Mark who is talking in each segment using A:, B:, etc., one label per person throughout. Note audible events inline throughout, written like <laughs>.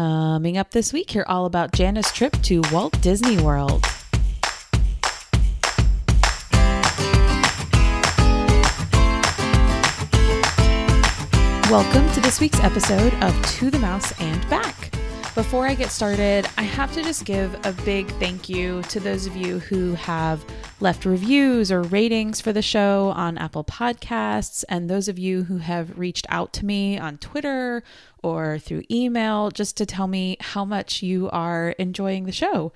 A: Coming up this week, hear all about Jana's trip to Walt Disney World. Welcome to this week's episode of To the Mouse and Back. Before I get started, I have to just give a big thank you to those of you who have left reviews or ratings for the show on Apple Podcasts, and those of you who have reached out to me on Twitter or through email just to tell me how much you are enjoying the show.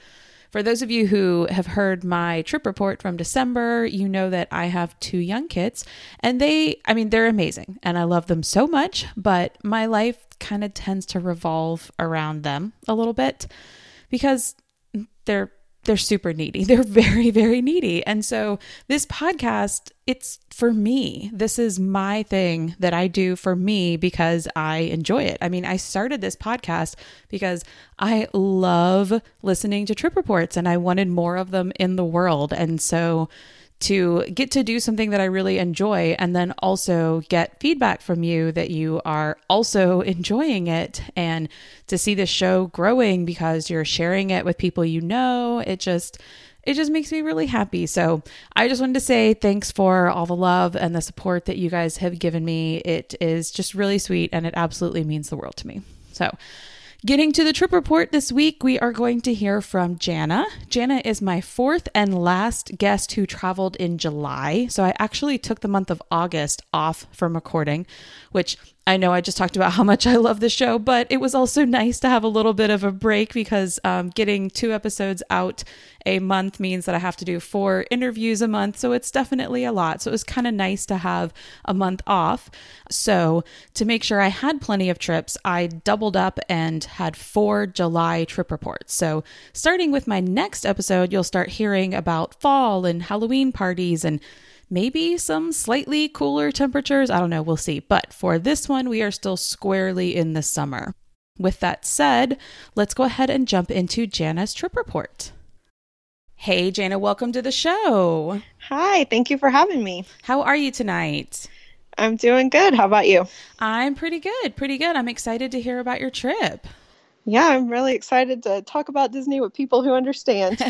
A: For those of you who have heard my trip report from December, you know that I have two young kids and they, I mean, they're amazing and I love them so much, but my life kind of tends to revolve around them a little bit because they're they're super needy. <laughs> They're very, very needy. And so this podcast, it's for me. This is my thing that I do for me because I enjoy it. I mean, I started this podcast because I love listening to trip reports and I wanted more of them in the world. And so to get to do something that I really enjoy and then also get feedback from you that you are also <laughs> enjoying it and to see the show growing because you're sharing it with people you know. It just it just makes me really happy. So, I just wanted to say thanks for all the love and the support that you guys have given me. It is just really sweet and it absolutely means the world to me. So, Getting to the trip report this week, we are going to hear from Jana. Jana is my fourth and last guest who traveled in July. So I actually took the month of August off from recording, which I know I just talked about <laughs> how much I love the show, but it was also nice to have a little bit of a break because um, getting two episodes out a month means that I have to do four interviews a month. So it's definitely a lot. So it was kind of nice to have a month off. So to make sure I had plenty of trips, I doubled up and had four July trip reports. So starting with my next episode, you'll start hearing about fall and Halloween parties and maybe some slightly cooler temperatures. I don't know, we'll see. But for this one, we are still squarely in the summer. With that said, let's go ahead and jump into Jana's trip report. Hey, Jana, welcome to the show.
B: Hi, thank you for having me.
A: How are you tonight?
B: I'm doing good. How about you?
A: I'm pretty good, pretty good. I'm excited to hear about your trip.
B: Yeah, I'm really excited to talk about Disney with people who understand. <laughs>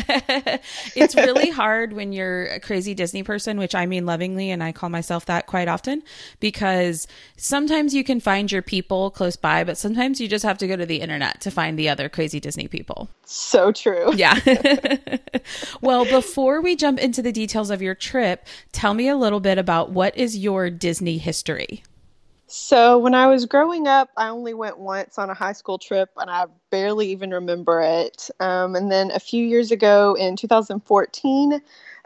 A: it's really hard when you're a crazy Disney person, which I mean lovingly, and I call myself that quite often, because sometimes you can find your people close by, but sometimes you just have to go to the internet to find the other crazy Disney people.
B: So true.
A: Yeah. <laughs> <laughs> well, before we jump into the details of your trip, tell me a little bit about what is your Disney history?
B: So, when I was growing up, I only went once on a high school trip and I barely even remember it. Um, and then a few years ago in 2014,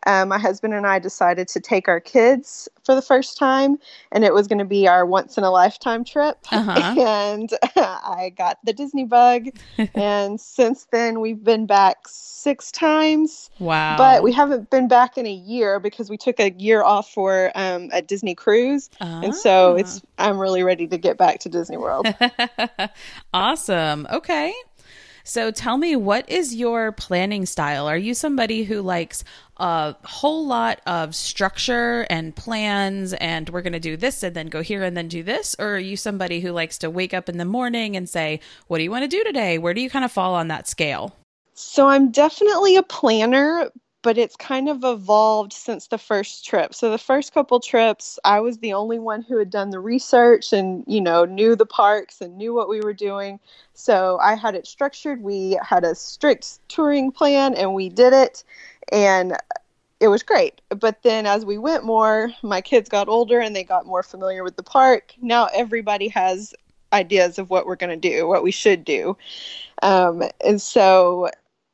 B: um, my husband and I decided to take our kids for the first time, and it was going to be our once in a lifetime trip. Uh-huh. <laughs> And <laughs> I got the Disney bug, <laughs> and since then we've been back six times.
A: Wow!
B: But we haven't been back in a year because we took a year off for um, a Disney cruise, and so ah. it's I'm really ready to get back to Disney World.
A: awesome. Okay. So tell me, what is your planning style? Are you somebody who likes a whole lot of structure and plans and we're going to do this and then go here and then do this? Or are you somebody who likes to wake up in the morning and say, what do you want to do today? Where do you kind of fall on that scale?
B: So I'm definitely a planner, but it's kind of evolved since the first trip. So the first couple trips, I was the only one who had done the research and, you know, knew the parks and knew what we were doing. So I had it structured. We had a strict touring plan and we did it and it was great. But then as we went more, my kids got older and they got more familiar with the park. Now everybody has ideas of what we're going to do, what we should do. Um, and so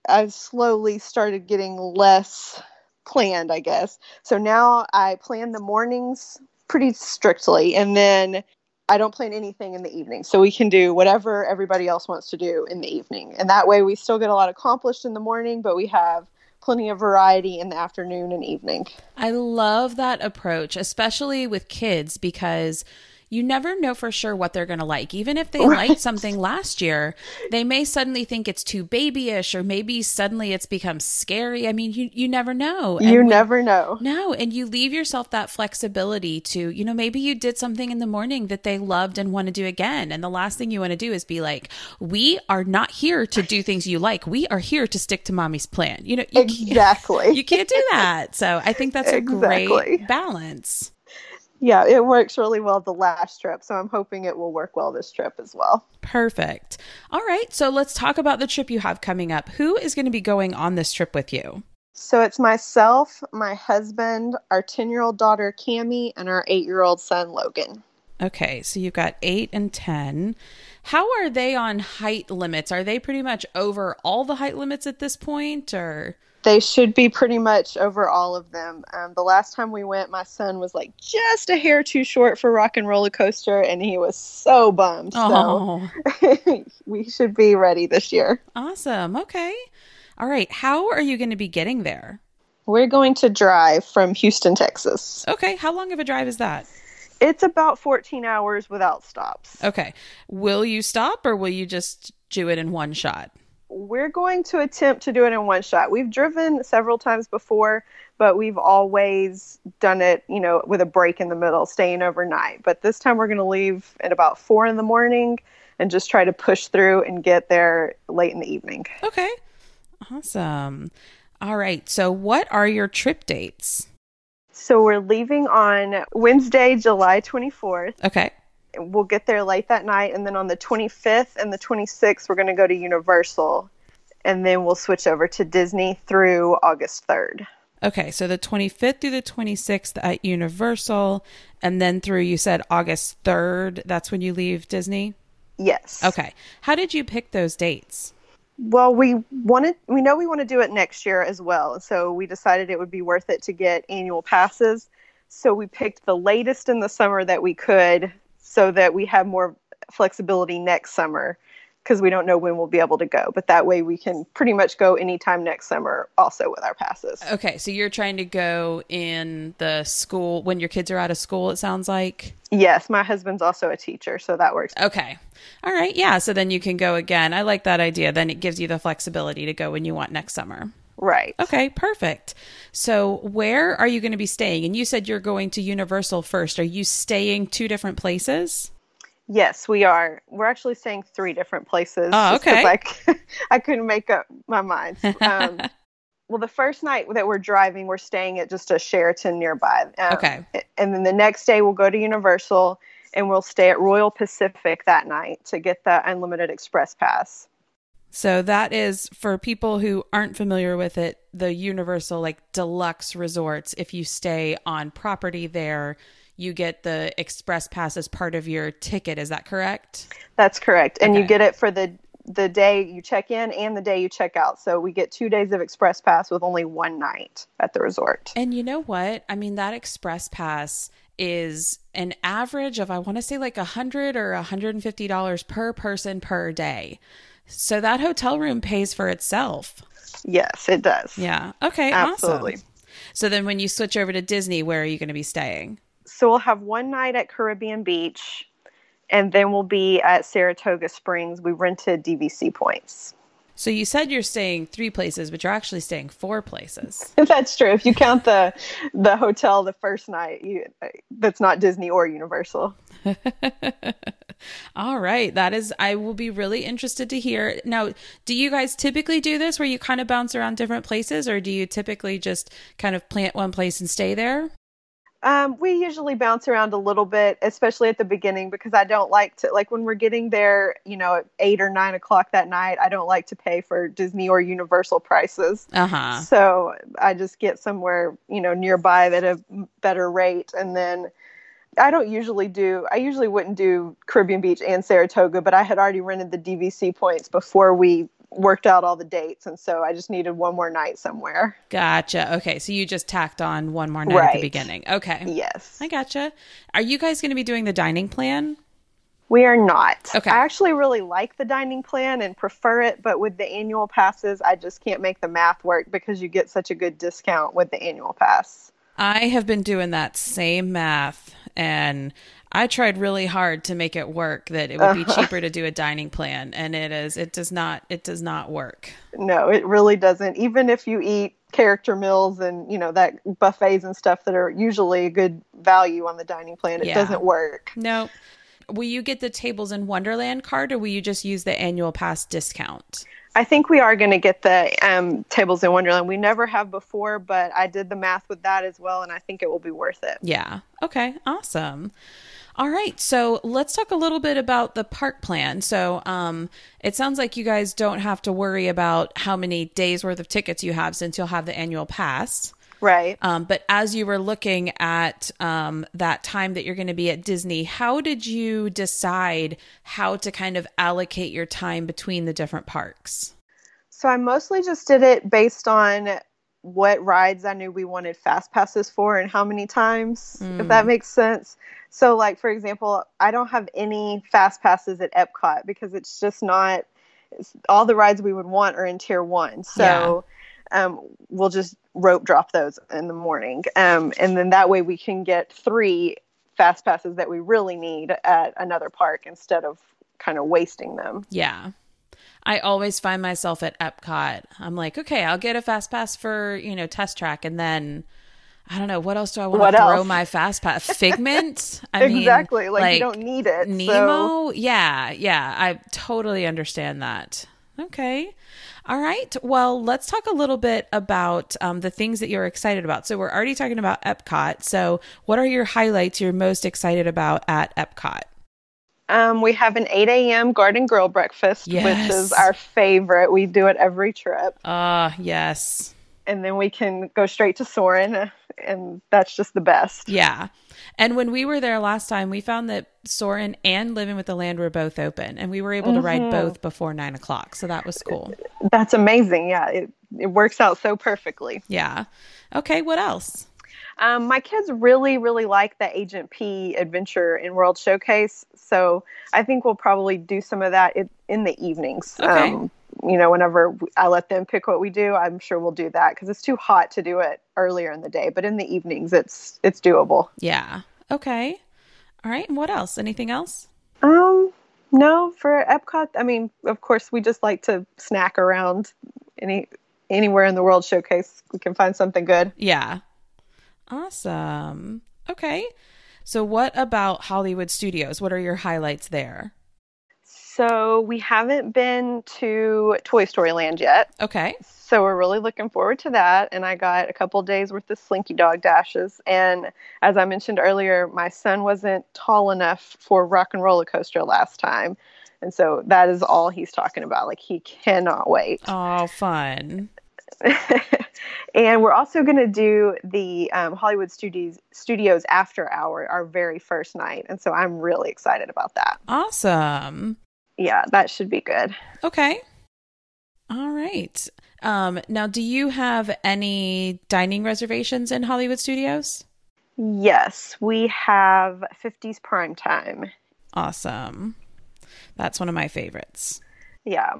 B: I've slowly started getting less planned, I guess. So now I plan the mornings pretty strictly, and then I don't plan anything in the evening. So we can do whatever everybody else wants to do in the evening. And that way we still get a lot accomplished in the morning, but we have plenty of variety in the afternoon and evening.
A: I love that approach, especially with kids, because you never know for sure what they're going to like. Even if they right. liked something last year, they may suddenly think it's too babyish or maybe suddenly it's become scary. I mean, you, you never know.
B: And you we, never know.
A: No. And you leave yourself that flexibility to, you know, maybe you did something in the morning that they loved and want to do again. And the last thing you want to do is be like, we are not here to do things you like. We are here to stick to mommy's plan. You know,
B: you exactly.
A: Can't, <laughs> you can't do that. So I think that's exactly. a great balance
B: yeah, it works really well the last trip. So I'm hoping it will work well this trip as well.
A: Perfect. All right. So let's talk about the trip you have coming up. Who is going to be going on this trip with you?
B: So it's myself, my husband, our 10 year old daughter, Cami, and our eight year old son, Logan.
A: Okay. So you've got eight and 10. How are they on height limits? Are they pretty much over all the height limits at this point or?
B: They should be pretty much over all of them. Um, the last time we went, my son was like just a hair too short for Rock and Roller Coaster, and he was so bummed. Oh. So <laughs> we should be ready this year.
A: Awesome. Okay. All right. How are you going to be getting there?
B: We're going to drive from Houston, Texas.
A: Okay. How long of a drive is that?
B: It's about 14 hours without stops.
A: Okay. Will you stop or will you just do it in one shot?
B: We're going to attempt to do it in one shot. We've driven several times before, but we've always done it, you know, with a break in the middle, staying overnight. But this time we're going to leave at about four in the morning and just try to push through and get there late in the evening.
A: Okay. Awesome. All right. So, what are your trip dates?
B: So, we're leaving on Wednesday, July 24th.
A: Okay
B: we'll get there late that night and then on the 25th and the 26th we're going to go to universal and then we'll switch over to disney through august 3rd
A: okay so the 25th through the 26th at universal and then through you said august 3rd that's when you leave disney?
B: Yes.
A: Okay. How did you pick those dates?
B: Well we wanted we know we want to do it next year as well so we decided it would be worth it to get annual passes. So we picked the latest in the summer that we could so that we have more flexibility next summer because we don't know when we'll be able to go. But that way we can pretty much go anytime next summer also with our passes.
A: Okay, so you're trying to go in the school when your kids are out of school, it sounds like?
B: Yes, my husband's also a teacher, so that works.
A: Okay. All right. Yeah, so then you can go again. I like that idea. Then it gives you the flexibility to go when you want next summer.
B: Right.
A: Okay, perfect. So, where are you going to be staying? And you said you're going to Universal first. Are you staying two different places?
B: Yes, we are. We're actually staying three different places.
A: Oh, okay.
B: Like <laughs> I couldn't make up my mind. Um, <laughs> well, the first night that we're driving, we're staying at just a Sheraton nearby.
A: Um, okay.
B: And then the next day, we'll go to Universal and we'll stay at Royal Pacific that night to get the unlimited express pass.
A: So that is for people who aren't familiar with it, the universal like deluxe resorts. If you stay on property there, you get the express pass as part of your ticket. Is that correct?
B: That's correct. And okay. you get it for the the day you check in and the day you check out. So we get 2 days of express pass with only one night at the resort.
A: And you know what? I mean that express pass is an average of I want to say like a 100 or a $150 per person per day. So that hotel room pays for itself.
B: Yes, it does.
A: Yeah. Okay. Absolutely. Awesome. So then when you switch over to Disney, where are you going to be staying?
B: So we'll have one night at Caribbean Beach and then we'll be at Saratoga Springs. We rented DVC points.
A: So you said you're staying three places, but you're actually staying four places. <laughs>
B: that's true. If you count the the hotel the first night, you, that's not Disney or Universal. <laughs>
A: All right, that is. I will be really interested to hear. Now, do you guys typically do this where you kind of bounce around different places, or do you typically just kind of plant one place and stay there?
B: Um, we usually bounce around a little bit, especially at the beginning, because I don't like to like when we're getting there, you know, at eight or nine o'clock that night. I don't like to pay for Disney or Universal prices.
A: Uh-huh.
B: So I just get somewhere, you know, nearby at a better rate, and then I don't usually do. I usually wouldn't do Caribbean Beach and Saratoga, but I had already rented the DVC points before we worked out all the dates and so I just needed one more night somewhere.
A: Gotcha. Okay, so you just tacked on one more night right. at the beginning. Okay.
B: Yes.
A: I gotcha. Are you guys going to be doing the dining plan?
B: We are not.
A: Okay.
B: I actually really like the dining plan and prefer it, but with the annual passes, I just can't make the math work because you get such a good discount with the annual pass.
A: I have been doing that same math and I tried really hard to make it work that it would be uh-huh. cheaper to do a dining plan and it is it does not it does not work.
B: No, it really doesn't. Even if you eat character meals and you know that buffets and stuff that are usually a good value on the dining plan, it yeah. doesn't work.
A: No. Will you get the tables in Wonderland card or will you just use the annual pass discount?
B: I think we are going to get the um, tables in Wonderland. We never have before, but I did the math with that as well, and I think it will be worth it.
A: Yeah. Okay. Awesome. All right, so let's talk a little bit about the park plan. So, um, it sounds like you guys don't have to worry about how many days worth of tickets you have since you'll have the annual pass.
B: Right.
A: Um, but as you were looking at um, that time that you're going to be at Disney, how did you decide how to kind of allocate your time between the different parks?
B: So I mostly just did it based on what rides I knew we wanted fast passes for and how many times, mm. if that mm. makes sense. So, like for example, I don't have any fast passes at Epcot because it's just not. It's, all the rides we would want are in Tier One, so yeah. um, we'll just rope drop those in the morning, um, and then that way we can get three fast passes that we really need at another park instead of kind of wasting them.
A: Yeah. I always find myself at Epcot. I'm like, okay, I'll get a fast pass for, you know, test track and then I don't know what else do I want to else? throw my fast pass? <laughs> Figment.
B: I exactly. Mean, like, like, you don't need it.
A: Nemo. So. Yeah, yeah. I totally understand that. Okay. All right. Well, let's talk a little bit about um, the things that you're excited about. So we're already talking about Epcot. So what are your highlights you're most excited about at Epcot?
B: Um, we have an 8 a.m. garden grill breakfast, yes. which is our favorite. We do it every trip.
A: Ah, uh, yes.
B: And then we can go straight to Soarin' and that's just the best.
A: Yeah. And when we were there last time, we found that Soarin' and Living with the Land were both open, and we were able to mm-hmm. ride both before nine o'clock. So that was cool.
B: That's amazing. Yeah, it it works out so perfectly.
A: Yeah. Okay. What else?
B: Um, my kids really, really like the Agent P Adventure in World Showcase, so I think we'll probably do some of that in, in the evenings.
A: Okay. Um,
B: you know, whenever I let them pick what we do, I'm sure we'll do that because it's too hot to do it earlier in the day. But in the evenings, it's it's doable.
A: Yeah. Okay. All right. And what else? Anything else?
B: Um, no. For Epcot, I mean, of course, we just like to snack around any anywhere in the World Showcase. We can find something good.
A: Yeah. Awesome. Okay. So, what about Hollywood Studios? What are your highlights there?
B: So we haven't been to Toy Story Land yet.
A: Okay.
B: So we're really looking forward to that. And I got a couple days worth of Slinky Dog dashes. And as I mentioned earlier, my son wasn't tall enough for Rock and Roller Coaster last time. And so that is all he's talking about. Like he cannot wait.
A: Oh, fun. <laughs>
B: and we're also going to do the um, Hollywood Studios Studios After Hour, our very first night, and so I'm really excited about that.
A: Awesome
B: yeah, that should be good.
A: Okay. All right. Um, now, do you have any dining reservations in Hollywood Studios?
B: Yes, we have 50s prime time.
A: Awesome. That's one of my favorites.
B: Yeah.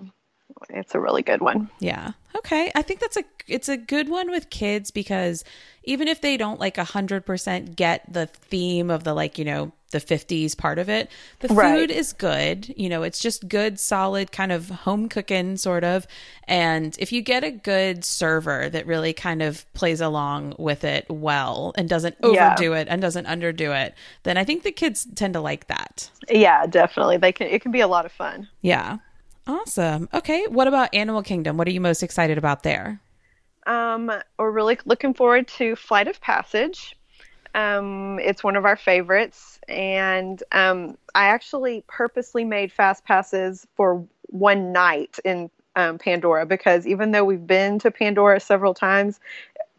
B: It's a really good one.
A: Yeah. Okay. I think that's a it's a good one with kids because even if they don't like a hundred percent get the theme of the like, you know, the 50s part of it. The food is good. You know, it's just good, solid, kind of home cooking, sort of. And if you get a good server that really kind of plays along with it well and doesn't overdo yeah. it and doesn't underdo it, then I think the kids tend to like that.
B: Yeah, definitely. They can. It can be a lot of fun.
A: Yeah. Awesome. Okay. What about Animal Kingdom? What are you most excited about there?
B: Um, we're really looking forward to Flight of Passage. Um, it's one of our favorites, and um, I actually purposely made fast passes for one night in um, Pandora because even though we've been to Pandora several times,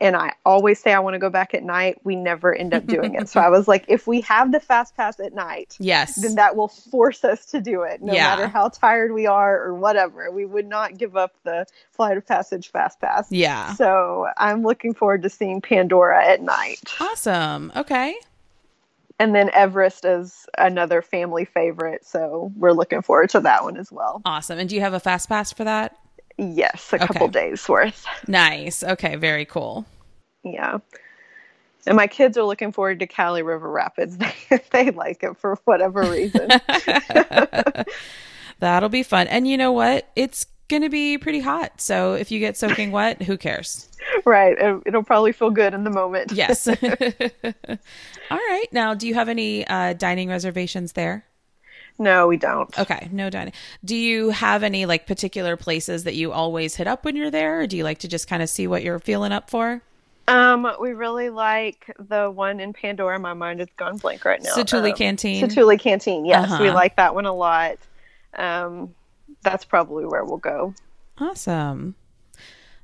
B: and I always say I want to go back at night. We never end up doing it. So I <laughs> was like, if we have the fast pass at night,
A: yes,
B: then that will force us to do it, no yeah. matter how tired we are or whatever. We would not give up the flight of passage fast pass.
A: Yeah.
B: So I'm looking forward to seeing Pandora at night.
A: Awesome. Okay.
B: And then Everest is another family favorite, so we're looking forward to that one as well.
A: Awesome. And do you have a fast pass for that?
B: Yes, a okay. couple days worth.
A: Nice. Okay, very cool.
B: Yeah. And my kids are looking forward to Kali River Rapids. They, <laughs> they like it for whatever reason. <laughs>
A: That'll be fun. And you know what? It's going to be pretty hot. So if you get soaking wet, who cares?
B: right. It, it'll probably feel good in the moment.
A: Yes. <laughs> All right. Now, do you have any uh, dining reservations there?
B: No, we don't.
A: Okay, no dining. Do you have any like particular places that you always hit up when you're there, or do you like to just kind of see what you're feeling up for?
B: Um, we really like the one in Pandora. My mind has gone blank right now.
A: Satu'li
B: um,
A: Canteen.
B: Satu'li Canteen. Yes,
A: Uh-huh.
B: we like that one a lot. Um, that's probably where we'll go.
A: Awesome.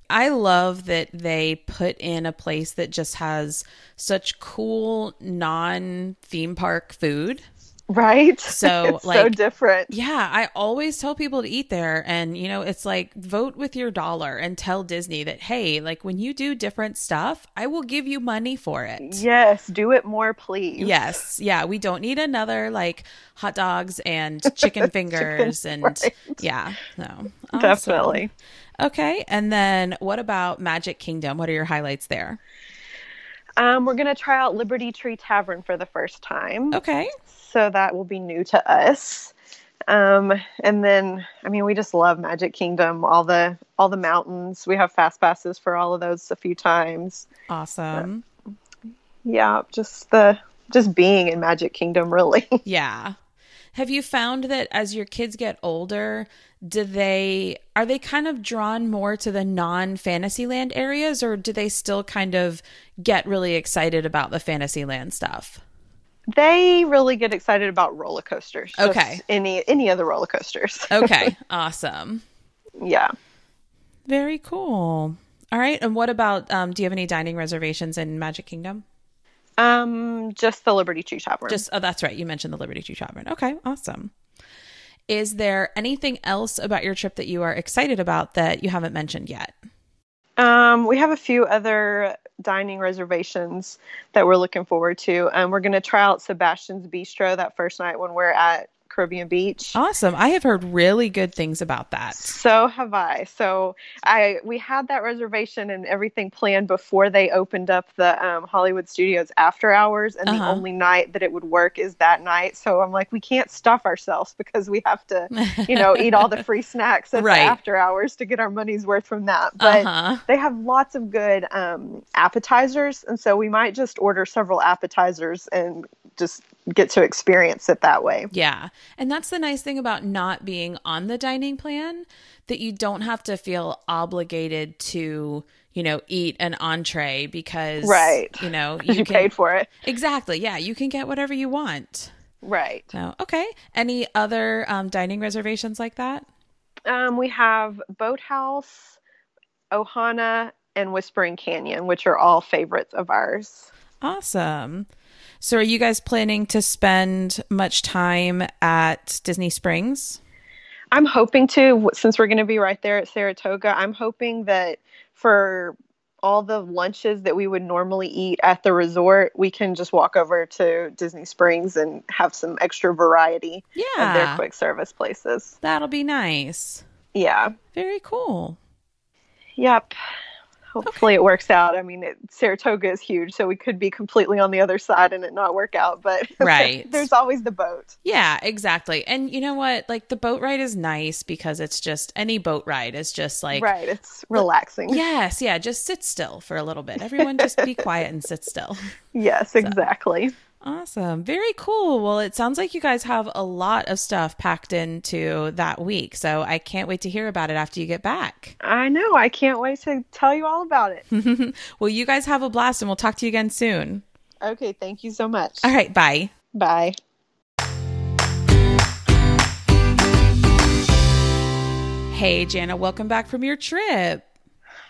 A: I love that they put in a place that just has such cool non theme park food.
B: Right. <laughs>
A: So,
B: it's so different.
A: Yeah, I always tell people to eat there. And, you know, it's like vote with your dollar and tell Disney that, hey, like when you do different stuff, I will give you money for it.
B: Yes, do it more, please.
A: Yes. Yeah. We don't need another like hot dogs and <laughs> chicken fingers and
B: right.
A: yeah. No. Awesome.
B: Definitely.
A: Okay. And then what about Magic Kingdom? What are your highlights there?
B: Um, we're gonna try out Liberty Tree Tavern for the first time.
A: Okay.
B: So that will be new to us. Um, and then, I mean, we just love Magic Kingdom. All the all the mountains. We have fast passes for all of those a few times.
A: Awesome.
B: Yeah, just the just being in Magic Kingdom, really. <laughs>
A: Yeah. Have you found that as your kids get older, do they are they kind of drawn more to the non Fantasyland areas or do they still kind of get really excited about the Fantasyland stuff?
B: They really get excited about roller coasters.
A: Okay.
B: any any of the roller coasters. <laughs>
A: Okay. awesome.
B: yeah.
A: Very cool. All right. And what about um do you have any dining reservations in Magic Kingdom?
B: Um, just the Liberty Tree Tavern.
A: Just oh that's right. You mentioned the Liberty Tree Tavern. Okay, awesome. Is there anything else about your trip that you are excited about that you haven't mentioned yet?
B: Um, we have a few other dining reservations that we're looking forward to. Um, we're going to try out Sebastian's Bistro that first night when we're at Caribbean Beach.
A: Awesome. I have heard really good things about that.
B: So have I. So I we had that reservation and everything planned before they opened up the um, Hollywood Studios after hours, and the
A: Uh-huh.
B: only night that it would work is that night. So I'm like, we can't stuff ourselves because we have to, you know, eat all the <laughs> free snacks at
A: Right.
B: the after hours to get our money's worth from that. But
A: uh-huh.
B: they have lots of good um, appetizers, and so we might just order several appetizers and just get to experience it that way.
A: Yeah. And that's the nice thing about not being on the dining plan that you don't have to feel obligated to, you know, eat an entree because
B: Right.
A: you know, <laughs>
B: Because you,
A: can
B: paid for it,
A: Exactly. Yeah, you can get whatever you want.
B: right?
A: So, okay. Any other um, dining reservations like that?
B: Um, we have Boathouse, Ohana, and Whispering Canyon, which are all favorites of ours.
A: Awesome. So, are you guys planning to spend much time at Disney Springs?
B: I'm hoping to, since we're going to be right there at Saratoga, I'm hoping that for all the lunches that we would normally eat at the resort, we can just walk over to Disney Springs and have some extra variety of their quick service places.
A: That'll be nice.
B: Yeah.
A: Very cool.
B: Yep. Hopefully it works out. I mean, it, Saratoga is huge, so we could be completely on the other side and it not work out. But <laughs>
A: Right.
B: there's always the boat.
A: Yeah, exactly. And you know what? Like the boat ride is nice because it's just any boat ride is just like
B: right. It's relaxing. <laughs>
A: Yes, yeah, just sit still for a little bit. Everyone just be quiet and sit still.
B: Yes, <laughs> exactly.
A: Awesome. Very cool. Well, it sounds like you guys have a lot of stuff packed into that week. So I can't wait to hear about it after you get back.
B: I know. I can't wait to tell you all about it. <laughs>
A: well, you guys have a blast and we'll talk to you again soon.
B: okay. Thank you so much.
A: All right, bye.
B: Bye.
A: Hey, Jana, welcome back from your trip.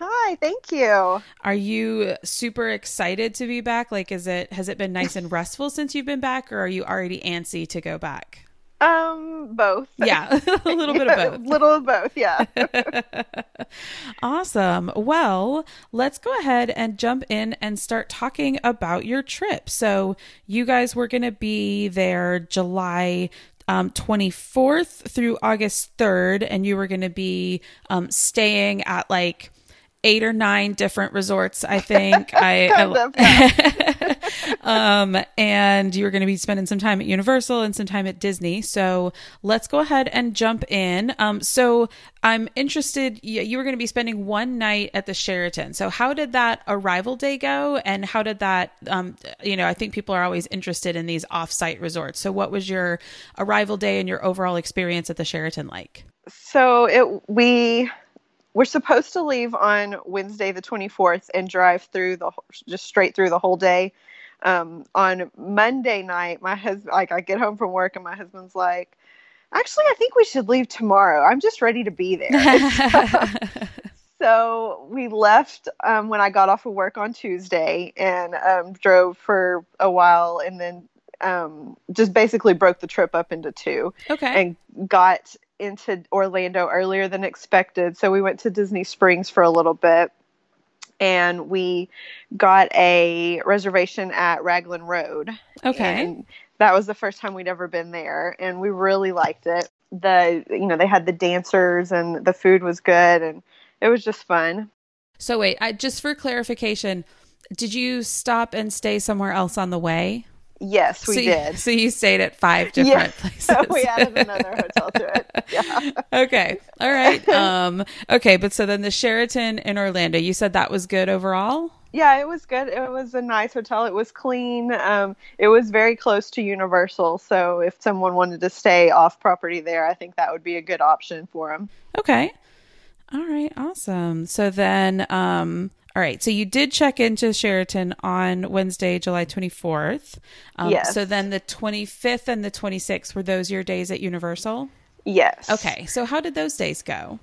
B: Hi. Thank you.
A: Are you super excited to be back? Like, is it has it been nice and <laughs> restful since you've been back, or are you already antsy to go back?
B: Um, both.
A: Yeah, <laughs> a little bit of <laughs> both.
B: A little of both. Yeah.
A: Awesome. Well, let's go ahead and jump in and start talking about your trip. So, you guys were going to be there July um, 24th through August 3rd, and you were going to be um, staying at like eight or nine different resorts. I think <laughs> I, I <laughs> um, and you were going to be spending some time at Universal and some time at Disney. So let's go ahead and jump in. Um, so I'm interested. You, you were going to be spending one night at the Sheraton. So how did that arrival day go, and how did that? Um, you know, I think people are always interested in these off-site resorts. So what was your arrival day and your overall experience at the Sheraton like?
B: So it we we're supposed to leave on Wednesday the 24th and drive through the just straight through the whole day. Um, on Monday night, my husband like I get home from work and my husband's like, actually, I think we should leave tomorrow. I'm just ready to be there. <laughs> <laughs> so we left um, when I got off of work on Tuesday and um, drove for a while and then um, just basically broke the trip up into two
A: okay.
B: and got into Orlando earlier than expected. So we went to Disney Springs for a little bit and we got a reservation at Raglan Road.
A: okay.
B: And that was the first time we'd ever been there and we really liked it. The you know, they had the dancers and the food was good and it was just fun.
A: So wait, I, just for clarification, did you stop and stay somewhere else on the way?
B: Yes, we
A: so you,
B: did.
A: So you stayed at five <laughs> different
B: Yeah. <laughs>
A: places.
B: So we added another hotel to it. <laughs> Yeah.
A: okay. All right. Um okay, but so then the Sheraton in Orlando, you said that was good overall?
B: Yeah, it was good. It was a nice hotel. It was clean. Um, it was very close to Universal, so if someone wanted to stay off property there, I think that would be a good option for them.
A: Okay. All right, awesome. So then um all right, so you did check into Sheraton on Wednesday, July 24th. Um,
B: Yes.
A: So then the 25th and the 26th, were those your days at Universal?
B: Yes.
A: Okay, so how did those days go?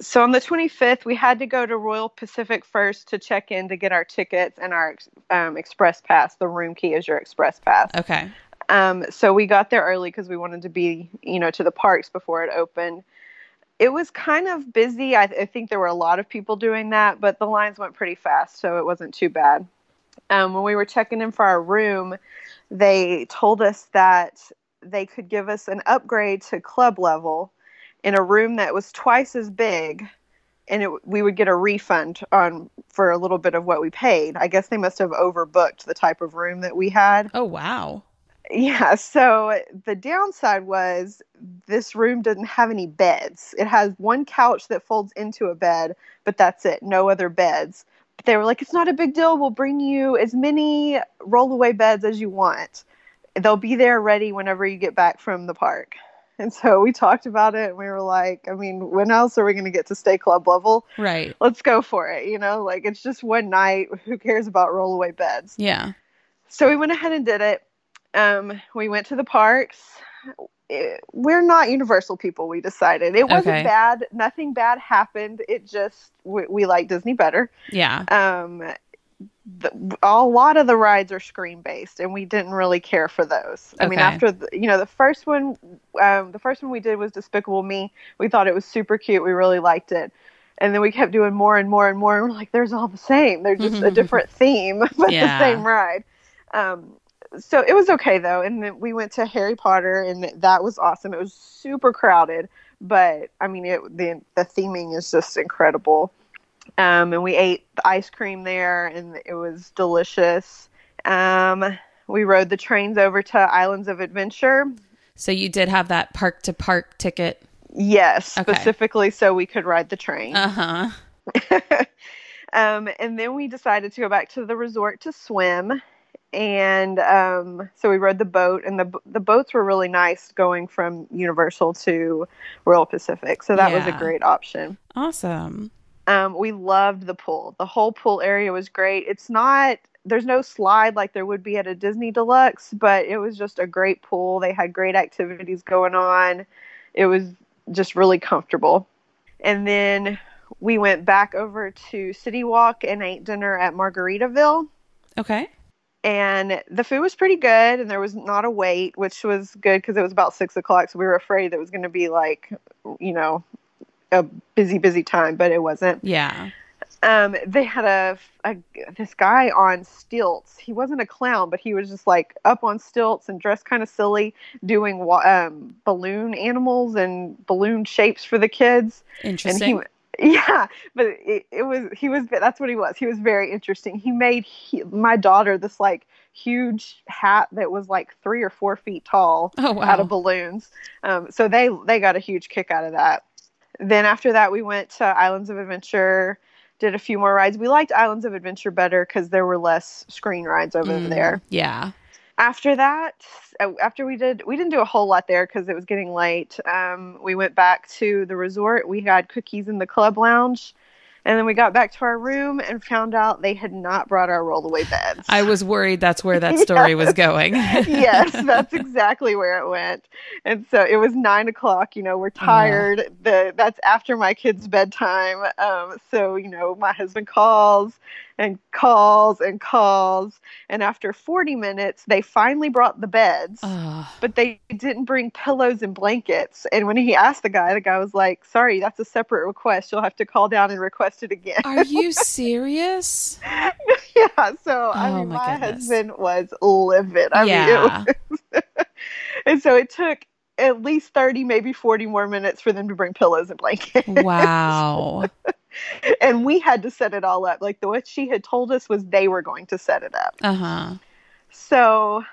B: So on the 25th, we had to go to Royal Pacific first to check in to get our tickets and our um, express pass. The room key is your express pass.
A: Okay.
B: Um, so we got there early because we wanted to be, you know, to the parks before it opened. It was kind of busy. I, I think there were a lot of people doing that, but the lines went pretty fast, so it wasn't too bad. Um, when we were checking in for our room, they told us that they could give us an upgrade to club level in a room that was twice as big and it, we would get a refund on for a little bit of what we paid. I guess they must have overbooked the type of room that we had.
A: Oh, wow.
B: Yeah, so the downside was this room didn't have any beds. It has one couch that folds into a bed, but that's it. No other beds. But they were like, it's not a big deal. We'll bring you as many rollaway beds as you want. They'll be there ready whenever you get back from the park. And so we talked about it and we were like, I mean, when else are we going to get to stay club level?
A: Right.
B: Let's go for it. You know, like it's just one night. Who cares about rollaway beds?
A: Yeah.
B: So we went ahead and did it. Um, we went to the parks. It- we're not Universal people. We decided it wasn't
A: Okay.
B: bad. Nothing bad happened. It just we, we like Disney better.
A: Yeah.
B: Um, the, a lot of the rides are screen based, and we didn't really care for those. I mean, after the, you know the first one, um, the first one we did was Despicable Me. We thought it was super cute. We really liked it. And then we kept doing more and more and more. And we're like, there's all the same. They're just a <laughs> different theme, <laughs> but
A: Yeah.
B: the same ride. Um, so it was okay though. And then we went to Harry Potter, and that was awesome. It was super crowded, but I mean, it, the the theming is just incredible. Um, and we ate the ice cream there, and it was delicious. Um, we rode the trains over to Islands of Adventure.
A: So you did have that park to park ticket.
B: Yes,
A: Okay.
B: specifically so we could ride the train.
A: Uh huh. <laughs>
B: um, and then we decided to go back to the resort to swim. And um, so we rode the boat, and the the boats were really nice going from Universal to Royal Pacific. So that was a great option.
A: Awesome.
B: Um, we loved the pool. The whole pool area was great. It's not there's no slide like there would be at a Disney Deluxe, but it was just a great pool. They had great activities going on. It was just really comfortable. And then we went back over to City Walk and ate dinner at Margaritaville.
A: Okay.
B: And the food was pretty good, and there was not a wait, which was good because it was about six o'clock. So we were afraid that it was going to be like, you know, a busy, busy time, but it wasn't
A: Yeah.
B: um, they had a, a this guy on stilts. He wasn't a clown, but he was just like up on stilts and dressed kind of silly, doing wa- um, balloon animals and balloon shapes for the kids. And
A: Interesting.
B: he <laughs> Yeah, but it, it was he was that's what he was. He was very interesting. He made he, my daughter this like huge hat that was like three or four feet tall
A: Oh, wow.
B: out of balloons. Um, so they they got a huge kick out of that. Then after that, we went to Islands of Adventure, did a few more rides. We liked Islands of Adventure better because there were less screen rides over
A: Mm,
B: there
A: Yeah.
B: After that uh, after we did we didn't do a whole lot there because it was getting late. Um, we went back to the resort. We had cookies in the club lounge and then we got back to our room and found out they had not brought our rollaway beds.
A: I was worried that's where that <laughs> story was going. <laughs>
B: yes that's exactly where it went. And so it was nine o'clock you know we're tired. The that's after my kids bedtime. Um, so you know my husband calls and calls and calls and after 40 minutes they finally brought the beds but they didn't bring pillows and blankets. And when he asked the guy, the guy was like, "Sorry, that's a separate request. You'll have to call down and request it again."
A: are you <laughs> serious?
B: yeah. So I
A: Oh,
B: mean,
A: my
B: my, husband was livid. I mean,
A: yeah.
B: it was, <laughs> and so it took at least thirty, maybe forty more minutes for them to bring pillows and blankets.
A: wow. <laughs>
B: and we had to set it all up. Like the what she had told us was they were going to set it up.
A: Uh huh.
B: So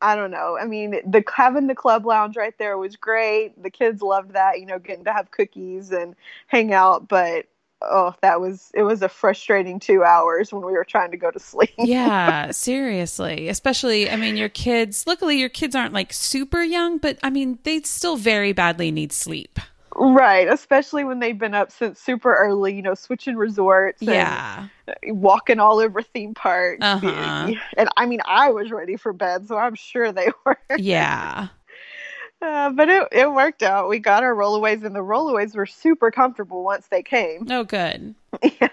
B: I don't know. I mean, the having the club lounge right there was great. The kids loved that, you know, getting to have cookies and hang out. But oh, that was it was a frustrating two hours when we were trying to go to sleep.
A: Yeah, <laughs> seriously. Especially, I mean, your kids, luckily, your kids aren't like super young, but I mean, they still very badly need sleep.
B: Right, especially when they've been up since super early, you know, switching resorts and
A: Yeah.
B: walking all over theme parks.
A: Uh-huh.
B: And I mean, I was ready for bed, so I'm sure they <laughs> were.
A: Yeah.
B: Uh, but it, it worked out. We got our rollaways, and the rollaways were super comfortable once they came.
A: Oh, good. <laughs>
B: yeah.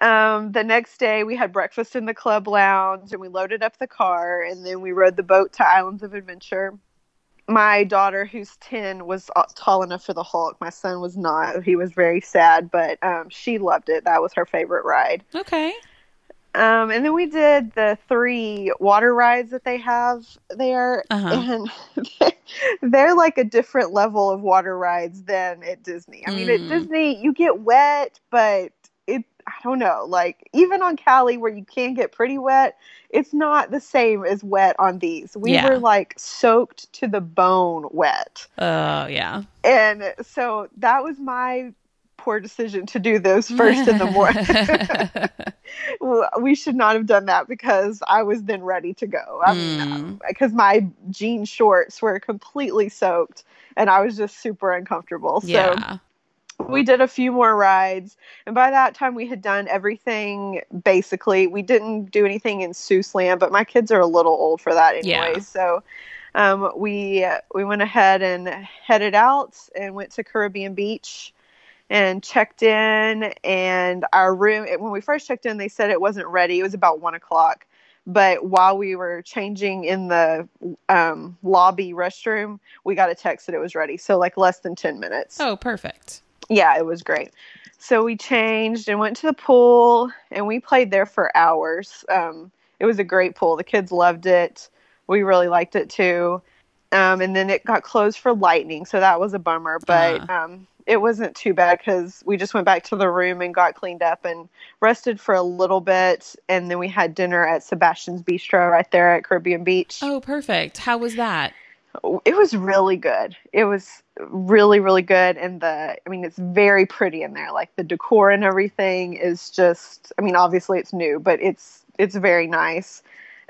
B: Um, the next day, we had breakfast in the club lounge and we loaded up the car and then we rode the boat to Islands of Adventure. My daughter, who's 10, was uh, tall enough for the Hulk. My son was not. He was very sad, but um, she loved it. That was her favorite ride.
A: Okay.
B: Um, and then we did the three water rides that they have there.
A: Uh-huh.
B: And <laughs> they're like a different level of water rides than at Disney. I mean,
A: Mm.
B: at Disney, you get wet, but it, I don't know, like even on Kali where you can get pretty wet, it's not the same as wet on these. We
A: Yeah.
B: were like soaked to the bone wet.
A: Oh, yeah.
B: And so that was my poor decision to do those first in the morning. <laughs> We should not have done that because I was then ready to go. I mean,
A: Mm.
B: because my jean shorts were completely soaked and I was just super uncomfortable. So
A: yeah.
B: We did a few more rides, and by that time we had done everything basically. We didn't do anything in Seuss Land, but my kids are a little old for that anyway.
A: Yeah.
B: So um, we we went ahead and headed out and went to Caribbean Beach and checked in. And our room when we first checked in, they said it wasn't ready. It was about one o'clock. But while we were changing in the um, lobby restroom, we got a text that it was ready. So like less than ten minutes
A: Oh, perfect.
B: Yeah, it was great. So we changed and went to the pool and we played there for hours. Um, it was a great pool. The kids loved it. We really liked it too. Um, and then it got closed for lightning, so that was a bummer. But um, it wasn't too bad because we just went back to the room and got cleaned up and rested for a little bit. And then we had dinner at Sebastian's Bistro right there at Caribbean Beach
A: Oh, perfect. How was that?
B: It was really good. It was really, really good. And the, I mean, it's very pretty in there. Like the decor and everything is just, I mean, obviously it's new, but it's, it's very nice.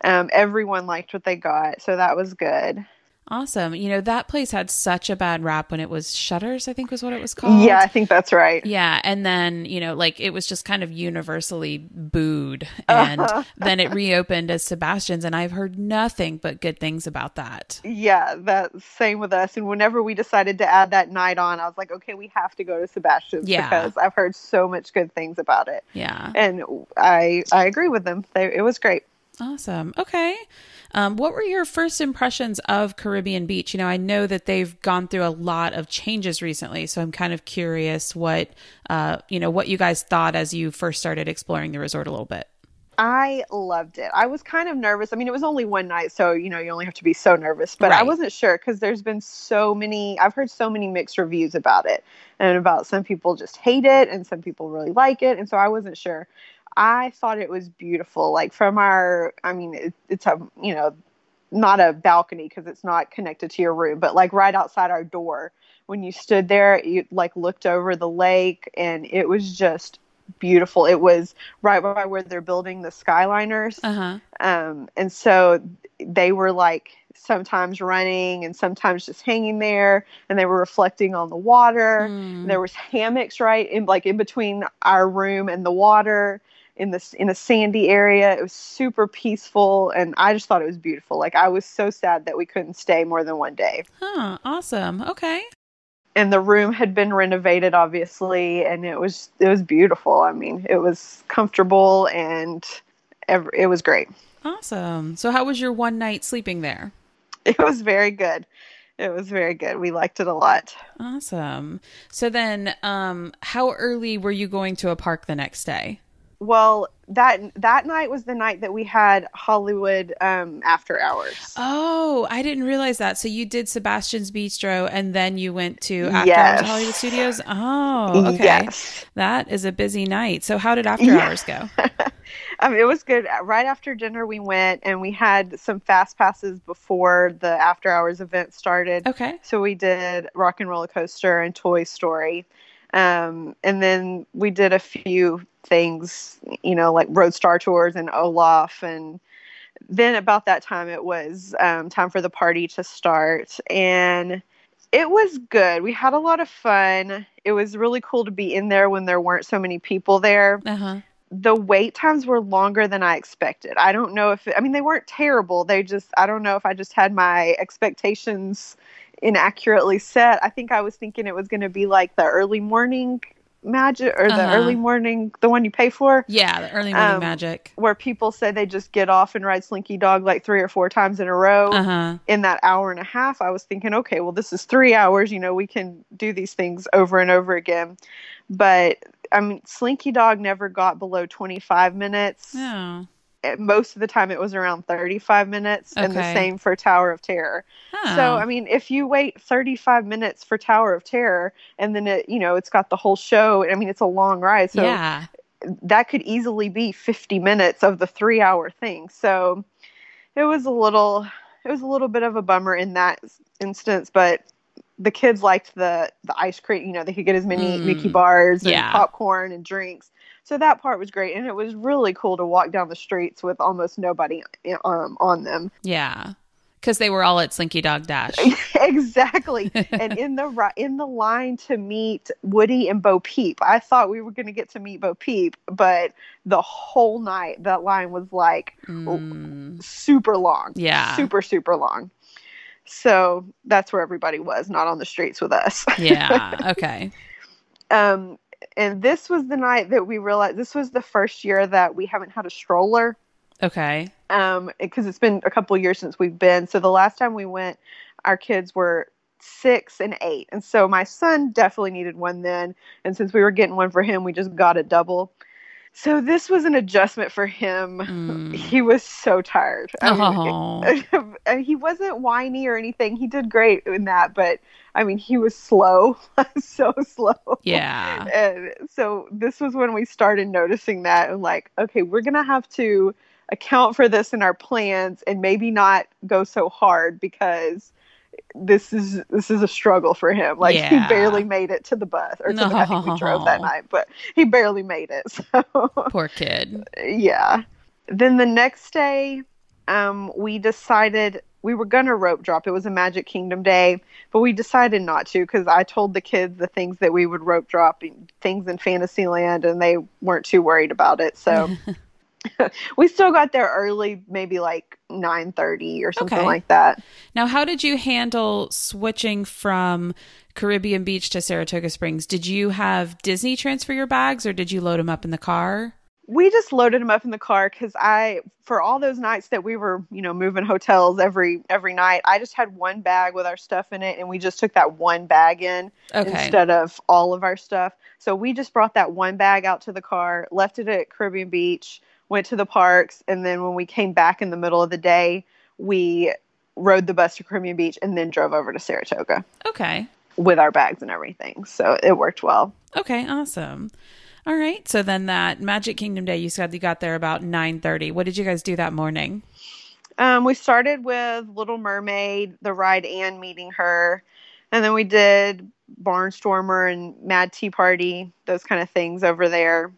B: Um, everyone liked what they got. So that was good.
A: Awesome. You know, that place had such a bad rap when it was Shutters, I think was what it was called.
B: Yeah, I think that's right.
A: Yeah, and then you know, like it was just kind of universally booed, <laughs> uh-huh. and then it reopened as Sebastian's, and I've heard nothing but good things about that.
B: Yeah, that same with us. And whenever we decided to add that night on, I was like, okay, we have to go to Sebastian's
A: Yeah.
B: because I've heard so much good things about it.
A: Yeah,
B: And I, I agree with them. They, it was great.
A: awesome. Okay, um, what were your first impressions of Caribbean Beach? You know, I know that they've gone through a lot of changes recently, so I'm kind of curious what uh, you know what you guys thought as you first started exploring the resort a little bit.
B: I loved it. I was kind of nervous. I mean, it was only one night, so you know, you only have to be so nervous. But I wasn't sure because there's been so many. I've heard so many mixed reviews about it, and about some people just hate it, and some people really like it, and so I wasn't sure. I thought it was beautiful. Like from our, I mean, it, it's a you know, not a balcony because it's not connected to your room, but like right outside our door. When you stood there, you like looked over the lake, and it was just beautiful. It was right by where they're building the Skyliners.
A: Uh huh.
B: Um, and so they were like sometimes running and sometimes just hanging there, and they were reflecting on the water.
A: Mm.
B: There was hammocks right in like in between our room and the water in this in a sandy area. It was super peaceful, and I just thought it was beautiful. Like I was so sad that we couldn't stay more than one day.
A: Huh. Awesome. Okay.
B: And the room had been renovated, obviously, and it was it was beautiful. I mean, it was comfortable and ev- it was great.
A: Awesome. So, how was your one night sleeping there? <laughs>
B: It was very good. It was very good. We liked it a lot.
A: Awesome. So then, um, how early were you going to a park the next day?
B: Well, that that night was the night that we had Hollywood um, after hours.
A: Oh, I didn't realize that. So you did Sebastian's Bistro and then you went to After
B: Yes.
A: Hours Hollywood Studios? Oh, okay.
B: Yes.
A: That is a busy night. So how did After
B: Yeah.
A: Hours go? <laughs>
B: Um, it was good. Right after dinner, we went and we had some fast passes before the after hours event started.
A: Okay.
B: So we did Rock and Roller Coaster and Toy Story. Um, and then we did a few things, you know, like Road Star Tours and Olaf. And then about that time, it was um, time for the party to start. And it was good. We had a lot of fun. It was really cool to be in there when there weren't so many people there
A: Uh huh.
B: the wait times were longer than I expected. I don't know if I mean they weren't terrible. They just I don't know if I just had my expectations inaccurately set. I think I was thinking it was going to be like the early morning magic or the
A: Uh-huh.
B: early morning the one you pay for
A: Yeah, the early morning
B: Um,
A: magic.
B: where people say they just get off and ride Slinky Dog like 3 or 4 times in a row
A: Uh huh.
B: in that hour and a half, I was thinking, okay, well, this is three hours. You know, we can do these things over and over again. But I mean, Slinky Dog never got below 25 minutes.
A: Oh.
B: Uh, Most of the time, it was around 35 minutes, and the same for Tower of Terror.
A: Oh.
B: So, I mean, if you wait 35 minutes for Tower of Terror, and then it, you know, it's got the whole show. I mean, it's a long ride, so
A: yeah.
B: that could easily be 50 minutes of the three hour thing so it was a little it was a little bit of a bummer in that instance but the kids liked the the ice cream you know they could get as many
A: Mm.
B: mickey bars and
A: Yeah.
B: popcorn and drinks so that part was great and it was really cool to walk down the streets with almost nobody um, on them
A: Yeah. Because they were all at Slinky Dog Dash. <laughs>
B: exactly and in the in the line to meet Woody and Bo Peep. I thought we were going to get to meet Bo Peep, but the whole night that line was like
A: Mm,
B: super long.
A: Yeah.
B: Super super long. So that's where everybody was, not on the streets with us.
A: yeah. <laughs> Okay.
B: um and this was the night that we realized this was the first year that we haven't had a stroller.
A: Okay.
B: um because it's been a couple years since we've been. So the last time we went our kids were six and eight. And so my son definitely needed one then. And since we were getting one for him we just got a double so this was an adjustment for him
A: Mm. <laughs>
B: he was so tired I mean,
A: Oh. <laughs>
B: and he wasn't whiny or anything he did great in that but i mean he was slow <laughs> so slow
A: Yeah.
B: and so this was when we started noticing that and like, okay, we're gonna have to account for this in our plans and maybe not go so hard because this is this is a struggle for him. Like
A: Yeah.
B: he barely made it to the bus or to the, I think we drove that night, but he barely made it. <laughs> So
A: Poor kid.
B: yeah. Then the next day, um, we decided we were gonna rope drop. It was a Magic Kingdom day, but we decided not to because I told the kids the things that we would rope drop, things in Fantasyland, and they weren't too worried about it. So <laughs> <laughs> we still got there early, maybe like nine thirty or something
A: Okay.
B: like that.
A: Now, how did you handle switching from Caribbean Beach to Saratoga Springs? Did you have Disney transfer your bags or did you load them up in the car?
B: we just loaded them up in the car because I, for all those nights that we were, you know, moving hotels every every night, I just had one bag with our stuff in it, and we just took that one bag in
A: Okay.
B: instead of all of our stuff. So we just brought that one bag out to the car, left it at Caribbean Beach, went to the parks, and then when we came back in the middle of the day, we rode the bus to Caribbean Beach and then drove over to Saratoga.
A: Okay.
B: With our bags and everything. So it worked well.
A: Okay, awesome. All right. So then that Magic Kingdom day, you said you got there about 9:30. What did you guys do that morning?
B: Um, we started with Little Mermaid, the ride, and meeting her, and then we did Barnstormer and Mad Tea Party, those kind of things over there.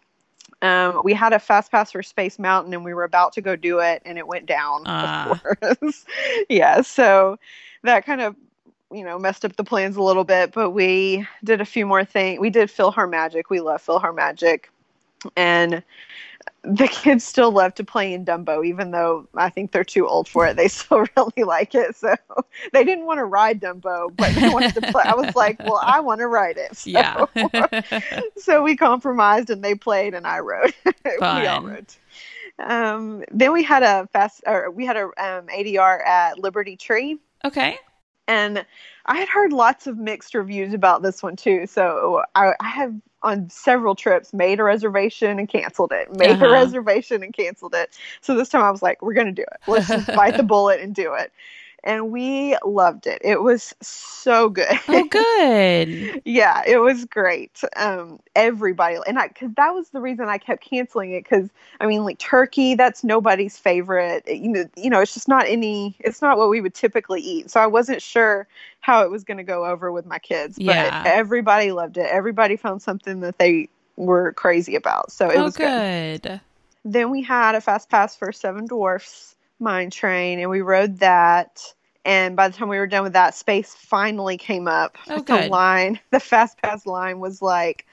B: Um, we had a fast pass for Space Mountain, and we were about to go do it, and it went down.
A: Ah.
B: Of course, <laughs> yeah. So that kind of you know messed up the plans a little bit, but we did a few more things. We did PhilharMagic. We love PhilharMagic, and the kids still love to play in Dumbo, even though I think they're too old for it. They <laughs> still really like it. So <laughs> they didn't want to ride Dumbo, but they wanted to play. I was like, well, I want to ride it. So,
A: Yeah. <laughs>
B: so we compromised and they played and I rode. we all rode. Um, then we had a fast, or we had a um, ADR at Liberty Tree
A: okay.
B: and I had heard lots of mixed reviews about this one too. So I, I have on several trips made a reservation and canceled it, made
A: Uh-huh.
B: a reservation and canceled it. So this time I was like, we're gonna do it. Let's just bite the <laughs> bullet and do it. And we loved it. It was so good.
A: Oh, good. <laughs>
B: yeah, it was great. Um, everybody, and I, cause that was the reason I kept canceling it. Cause I mean, like turkey, that's nobody's favorite. It- you know, you know, it's just not any, it's not what we would typically eat. So I wasn't sure how it was going to go over with my kids, but
A: Yeah.
B: everybody loved it. Everybody found something that they were crazy about. So it
A: oh,
B: was good.
A: good.
B: Then we had a fast pass for Seven Dwarfs Mine Train, and we rode that. And by the time we were done with that, space finally came up.
A: Oh,
B: the line, the fast pass line was like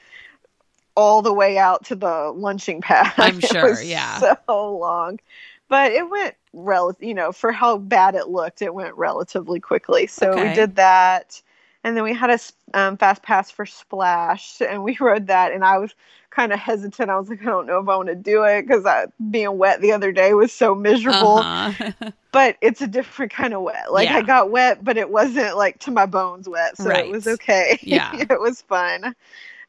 B: all the way out to the lunching pad.
A: I'm <laughs> sure, yeah.
B: so long, but it went rel. You know, for how bad it looked, it went relatively quickly. So
A: Okay.
B: we did that. And then we had a um, fast pass for Splash, and we <laughs> rode that. And I was kind of hesitant. I was like, I don't know if I want to do it because being wet the other day was so miserable.
A: Uh-huh. <laughs>
B: But it's a different kind of wet. Like
A: Yeah.
B: I got wet, but it wasn't like to my bones wet, so
A: Right.
B: it was okay. <laughs>
A: Yeah.
B: it was fun.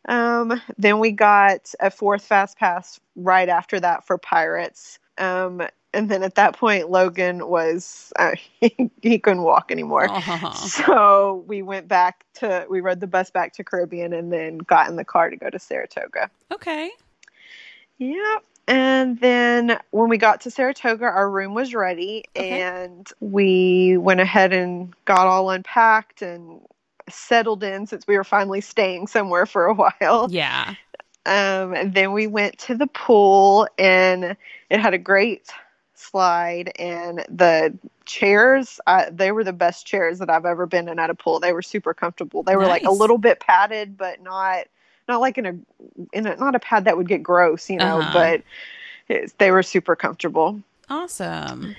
B: Um, then we got a fourth fast pass right after that for Pirates. Um, and then at that point, Logan was uh, <laughs> he, he couldn't walk anymore.
A: Aw.
B: So we went back to we rode the bus back to Caribbean and then got in the car to go to Saratoga.
A: Okay.
B: yeah And then when we got to Saratoga, our room was ready
A: Okay.
B: and we went ahead and got all unpacked and settled in since we were finally staying somewhere for a <laughs> while.
A: Yeah.
B: Um, and then we went to the pool and it had a great slide and the chairs I, they were the best chairs that I've ever been in at a pool. They were super comfortable. They were like a little bit padded but not not like in a in a not a pad that would get gross, you know,
A: Uh-huh.
B: but it's, they were super comfortable.
A: Awesome.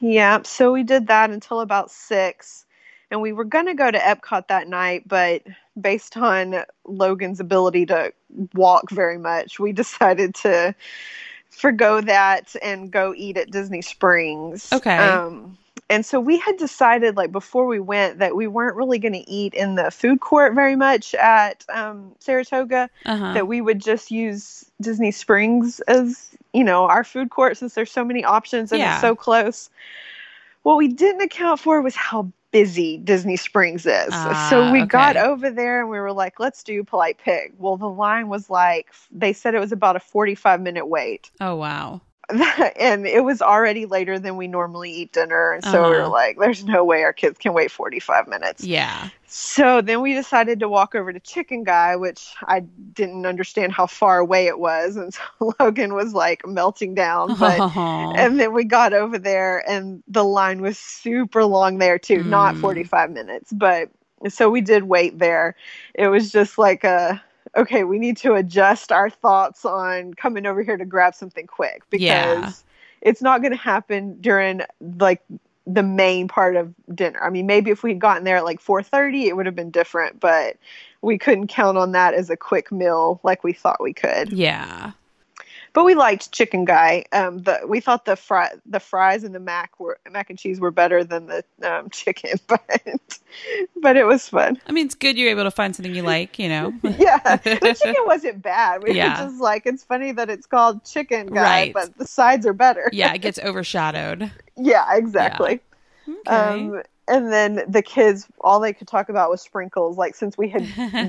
B: Yeah, so we did that until about six, and we were gonna go to Epcot that night, but based on Logan's ability to walk very much, we <laughs> decided to forgo that and go eat at Disney Springs.
A: Okay.
B: Um, and so we had decided, like before we went, that we weren't really going to eat in the food court very much at um, Saratoga
A: Uh-huh.
B: that we would just use Disney Springs as, you know, our food court since there's so many options and
A: Yeah.
B: it's so close. What we didn't account for was how busy Disney Springs is.
A: Ah,
B: so we
A: okay.
B: got over there and we were like, let's do Polite Pig. Well, the line was like, they said it was about a 45 minute wait.
A: oh wow. <laughs>
B: and it was already later than we normally eat dinner. And so we were
A: Uh-huh.
B: like, there's no way our kids can wait 45 minutes.
A: Yeah.
B: So then we decided to walk over to Chicken Guy, which I didn't understand how far away it was. And <laughs> so Logan was like melting down. But <laughs> and then we got over there and the line was super long there too, not
A: Mm.
B: 45 minutes. But so we did wait there. It was just like a okay, we need to adjust our thoughts on coming over here to grab something quick because
A: Yeah.
B: it's not going to happen during like the main part of dinner. I mean, maybe if we'd gotten there at like 4:30, it would have been different, but we couldn't count on that as a quick meal like we thought we could.
A: yeah.
B: But we liked Chicken Guy. Um, the we thought the fry the fries and the mac were mac and cheese were better than the um, chicken, <laughs> but but it was fun.
A: I mean, it's good you're able to find something you like. You know. <laughs>
B: yeah, the <laughs> chicken wasn't bad. We
A: Yeah.
B: were just like, it's funny that it's called Chicken Guy,
A: Right.
B: but the sides are better.
A: yeah, it gets overshadowed.
B: yeah, exactly.
A: Okay.
B: Um, and then the kids, all they could talk about was sprinkles. Like since we had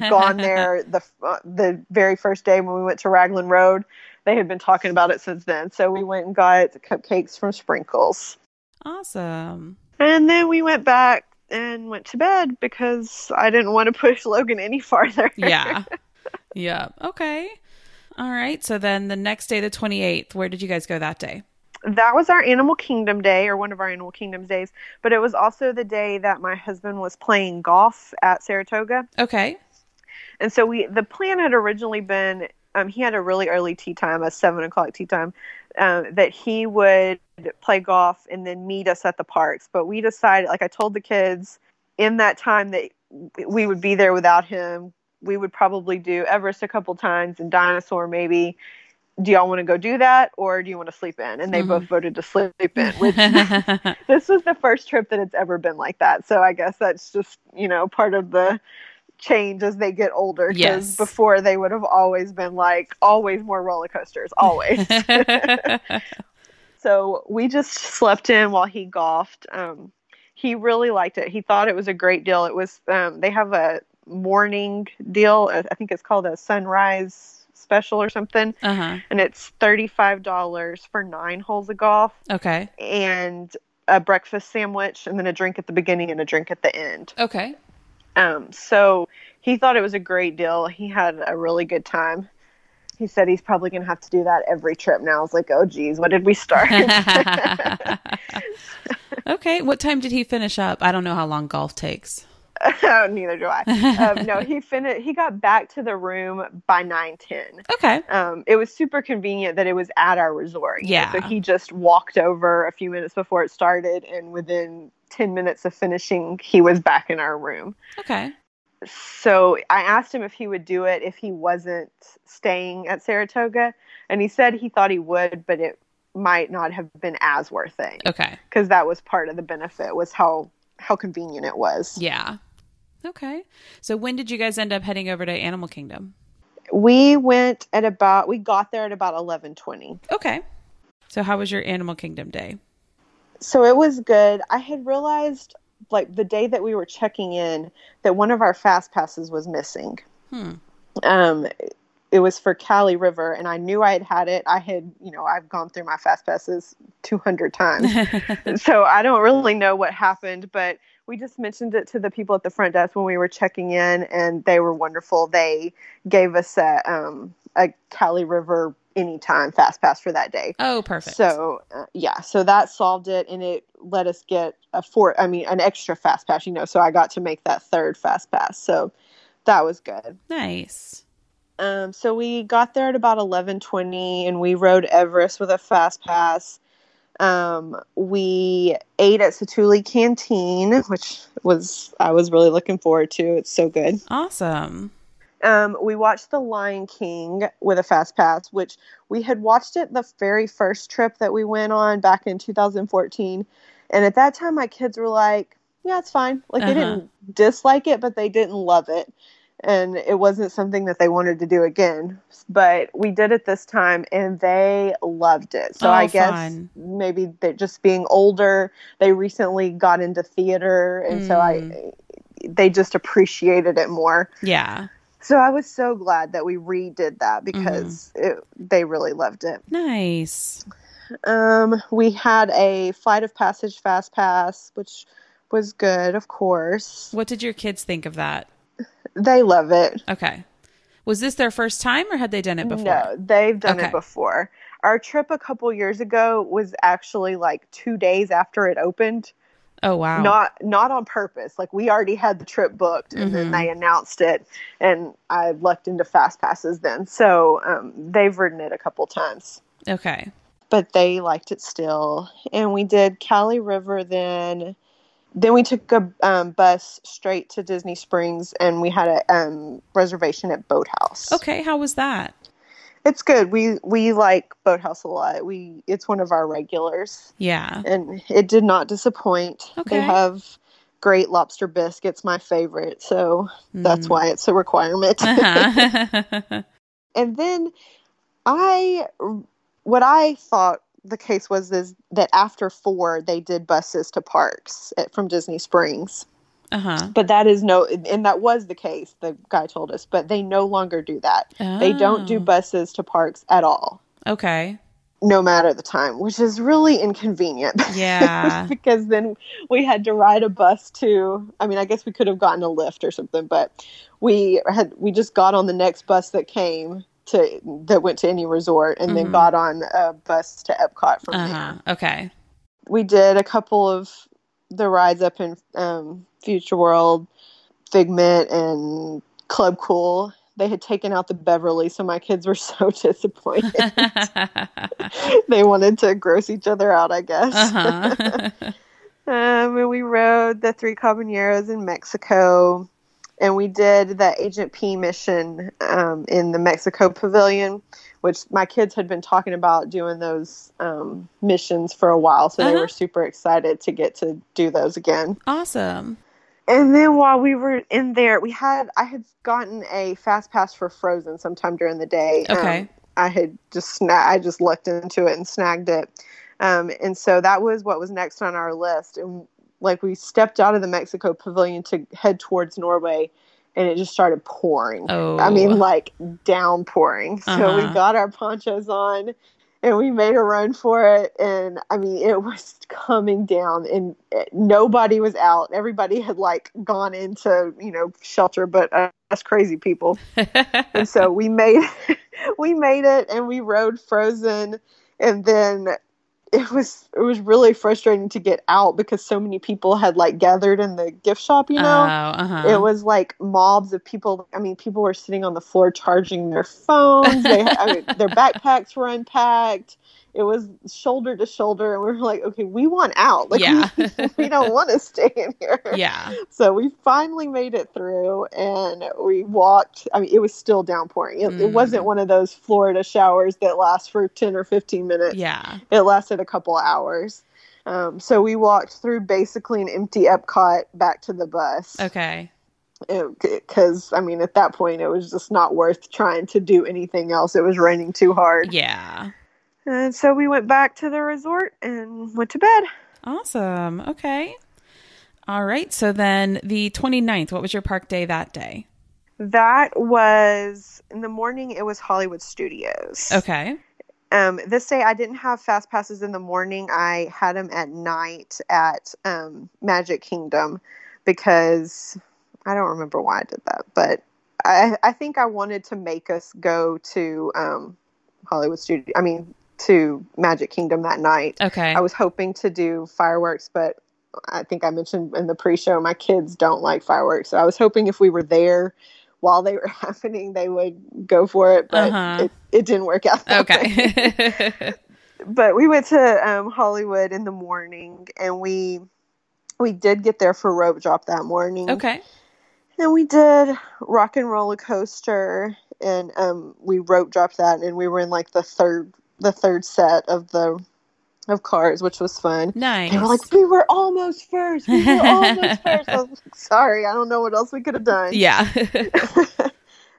B: gone there the uh, the very first day when we went to Raglan Road, they had been talking about it since then. So we went and got cupcakes from Sprinkles,
A: Awesome.
B: and then we went back and went to bed because I didn't want to push Logan any farther.
A: Yeah. <laughs> yeah. Okay. All right. So then the next day, the 28th, where did you guys go that day?
B: that was our Animal Kingdom day, or one of our Animal Kingdoms days. But it was also the day that my husband was playing golf at Saratoga.
A: Okay.
B: And so we the plan had originally been um, he had a really early tee time, a seven o'clock tee time, um, that he would play golf and then meet us at the parks. But we decided, like I told the kids, in that time that we would be there without him. We would probably do Everest a couple times and Dinosaur maybe. Do y'all want to go do that, or do you want to sleep in? And they
A: Mhm.
B: both voted to sleep in. <laughs> Which this was the first trip that it's ever been like that. So I guess that's just you know part of the change as they get older. 'cause
A: Yes.
B: before they would have always been like always more roller coasters, always. <laughs> so we just slept in while he golfed. Um, he really liked it. He thought it was a great deal. It was um, they have a morning deal. I think it's called a sunrise special or something,
A: uh huh.
B: and it's thirty five dollars for nine holes of golf
A: Okay.
B: and a breakfast sandwich and then a drink at the beginning and a drink at the end.
A: Okay.
B: Um, so he thought it was a great deal. He had a really good time. He said he's probably going to have to do that every trip now. I was like, oh, geez, what did we start? <laughs> <laughs>
A: okay. What time did he finish up? I don't know how long golf takes. <laughs>
B: oh, neither do I. Um, no, he finished. He got back to the room by nine ten.
A: Okay.
B: Um, it was super convenient that it was at our resort. you know,
A: Yeah.
B: So he just walked over a few minutes before it started, and within ten minutes of finishing, he was back in our room.
A: Okay.
B: so I asked him if he would do it if he wasn't staying at Saratoga, and he said he thought he would, but it might not have been as worth it
A: Okay.
B: because that was part of the benefit was how how convenient it was.
A: Yeah. Okay. So when did you guys end up heading over to Animal Kingdom?
B: We went at about we got there at about eleven twenty.
A: Okay. So how was your Animal Kingdom day?
B: So it was good. I had realized like the day that we were checking in that one of our fast passes was missing.
A: Hmm.
B: um it was for Kali River and I knew I had had it. I had, you know, I've gone through my fast passes 200 times. <laughs> so I don't really know what happened, but we just mentioned it to the people at the front desk when we were checking in and they were wonderful. They gave us a um a Kali River anytime fast pass for that day.
A: oh, perfect.
B: So uh, yeah, so that solved it, and it let us get a four. I mean, an extra fast pass. You know, so I got to make that third fast pass. So that was good.
A: nice.
B: Um, so we got there at about eleven twenty, and we rode Everest with a fast pass. Um, we ate at Satu'li Canteen, which was I was really looking forward to. It's so good.
A: Awesome.
B: Um, we watched The Lion King with a fast pass, which we had watched it the very first trip that we went on back in 2014. And at that time, my kids were like, yeah, it's fine. Like, they
A: Uh-huh.
B: didn't dislike it, but they didn't love it. And it wasn't something that they wanted to do again. But we did it this time and they loved it. So
A: Oh,
B: I guess
A: fun.
B: maybe they're just being older. They recently got into theater. And so I, they just appreciated it more.
A: Yeah.
B: So I was so glad that we redid that because it, they really loved it.
A: Nice.
B: Um, we had a flight of passage fast pass, which was good, of course.
A: What did your kids think of that?
B: They love it.
A: Okay. Was this their first time or had they done it before?
B: No, they've done
A: Okay.
B: it before. Our trip a couple years ago was actually like two days after it opened.
A: Oh, wow.
B: Not not on purpose. Like we already had the trip booked, and then
A: Mhm.
B: they announced it, and I looked into fast passes then. So um, they've ridden it a couple times.
A: okay.
B: but they liked it still. And we did Kali River then. Then we took a um, bus straight to Disney Springs and we had a um, reservation at Boathouse.
A: Okay. How was that?
B: It's good. We we like Boathouse a lot. We it's one of our regulars,
A: Yeah.
B: and it did not disappoint.
A: Okay.
B: They have great lobster biscuits, my favorite. So that's
A: Mm.
B: why it's a requirement.
A: Uh-huh. <laughs>
B: and then I, what I thought the case was is that after four they did buses to parks at, from Disney Springs.
A: Uh-huh.
B: But that is no, and that was the case. The guy told us, but they no longer do that. They don't do
A: Oh.
B: buses to parks at all,
A: Okay.
B: no matter the time, which is really inconvenient. <laughs>
A: Yeah.
B: because then we had to ride a bus to. I mean, I guess we could have gotten a lift or something, but we had we just got on the next bus that came to that went to any resort, and then
A: Mhm.
B: got on a bus to Epcot from
A: Uh-huh.
B: there.
A: Okay.
B: We did a couple of the rides up in um, Future World, Figment, and Club Cool. They had taken out the Beverly, so my kids were <laughs> so disappointed. <laughs> they wanted to gross each other out, I guess.
A: uh-huh. <laughs>
B: Um, and we rode the three caballeros in Mexico, and we did the Agent P mission um, in the Mexico Pavilion, which my kids had been talking about doing those um, missions for a while, so they
A: Uh-huh.
B: were super excited to get to do those again.
A: awesome.
B: And then while we were in there, we had I had gotten a fast pass for Frozen sometime during the day. Um,
A: Okay.
B: I had just sna- I just looked into it and snagged it. Um, and so that was what was next on our list. And like we stepped out of the Mexico pavilion to head towards Norway, and it just started pouring.
A: Oh.
B: I mean, like downpouring. So
A: Uh-huh.
B: we got our ponchos on and we made a run for it. And I mean, it was coming down and it- nobody was out. Everybody had like gone into, you know, shelter, but uh, us crazy people. <laughs> And so we made, <laughs> we made it and we rode Frozen. And then it was, it was really frustrating to get out because so many people had like gathered in the gift shop, you know?
A: Oh, uh-huh.
B: it was like mobs of people. I mean, people were sitting on the floor charging their phones. They, I mean, their <laughs> backpacks were unpacked. It was shoulder to shoulder, and we were like, "Okay, we want out. Like,
A: Yeah.
B: we, <laughs> we don't want to stay in here."
A: yeah.
B: So we finally made it through, and we walked. I mean, it was still downpouring. It, it
A: Mm.
B: wasn't one of those Florida showers that last for ten or fifteen minutes
A: Yeah.
B: it lasted a couple hours. Um, so we walked through basically an empty Epcot back to the bus.
A: Okay.
B: Because, I mean, at that point, it was just not worth trying to do anything else. It was raining too hard.
A: Yeah.
B: And so we went back to the resort and went to bed.
A: Awesome. Okay. All right. So then the 29th, what was your park day that day?
B: That was in the morning, it was Hollywood Studios.
A: Okay.
B: Um, this day I didn't have fast passes in the morning. I had them at night at um, Magic Kingdom because I don't remember why I did that, but I, I think I wanted to make us go to um, Hollywood Studio. I mean, to Magic Kingdom that night.
A: Okay.
B: I was hoping to do fireworks, but I think I mentioned in the pre-show my kids don't like fireworks. So I was hoping if we were there while they were <laughs> happening, they would go for it, but
A: Uh-huh.
B: it, it didn't work out.
A: okay. <laughs>
B: but we went to um, Hollywood in the morning, and we we did get there for rope drop that morning.
A: okay.
B: and we did rock and roller coaster, and um, we rope dropped that, and we were in like the third the third set of the of cars, which was fun.
A: Nice.
B: They were like, we were almost first. We were almost <laughs> first. I was like, sorry, I don't know what else we could have done.
A: yeah. <laughs>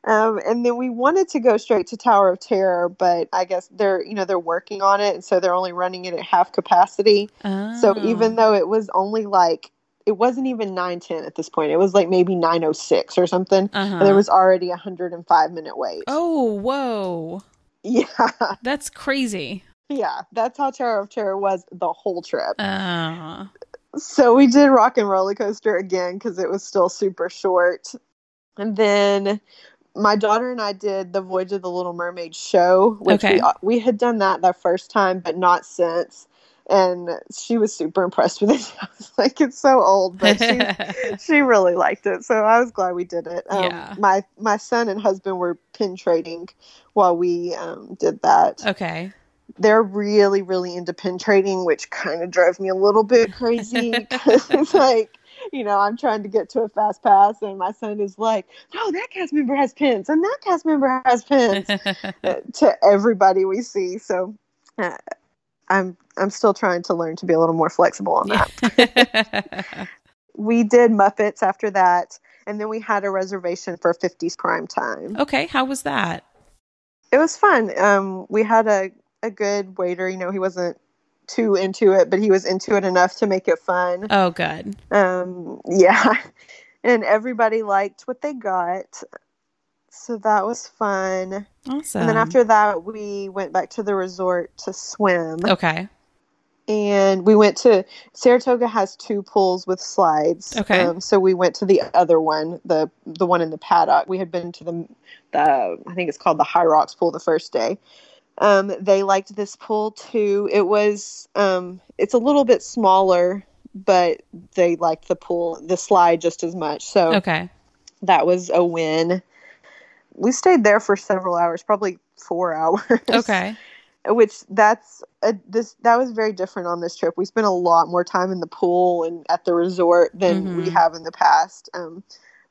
B: um, and then we wanted to go straight to Tower of Terror, but I guess they're you know they're working on it, and so they're only running it at half capacity. So
A: Oh.
B: even though it was only like it wasn't even nine ten at this point, it was like maybe nine oh six or something.
A: uh-huh.
B: And there was already a hundred and five minute wait.
A: Oh, whoa.
B: Yeah, <laughs>
A: That's crazy.
B: yeah, that's how Tower of Terror was the whole trip.
A: Uh,
B: So we did Rock and Roller Coaster again because it was still super short. And then my daughter and I did the Voyage of the Little Mermaid show, which
A: Okay.
B: we, we had done that the first time, but not since. And she was super impressed with it. <laughs> I was like, it's so old, but she, <laughs> she really liked it. So I was glad we did it. Um,
A: Yeah.
B: My my son and husband were pin trading while we um, did that
A: okay.
B: they're really really into pin trading which kind of drove me a little bit crazy <laughs> because it's like you know, I'm trying to get to a fast pass, and my son is like, "No, that cast member has pins, and that cast member has pins." uh, to everybody we see, so uh, I'm I'm still trying to learn to be a little more flexible on that. <laughs> we did Muppets after that, and then we had a reservation for 50s prime time.
A: okay, how was that?
B: It was fun. Um, we had a a good waiter. You know, he wasn't too into it, but he was into it enough to make it fun.
A: Oh, good.
B: Um, <laughs> yeah, and everybody liked what they got, so that was fun.
A: Awesome.
B: And then after that, we went back to the resort to swim.
A: okay.
B: and we went to Saratoga has two pools with slides.
A: Okay.
B: Um, so we went to the other one, the the one in the paddock. We had been to the the I think it's called the High Rocks pool the first day. Um, they liked this pool too. It was um, it's a little bit smaller, but they liked the pool, the slide just as much. So
A: Okay.
B: that was a win. We stayed there for several hours, probably four <laughs> hours
A: Okay.
B: which that's a, this that was very different on this trip. We spent a lot more time in the pool and at the resort than we
A: Mhm.
B: have in the past. Um,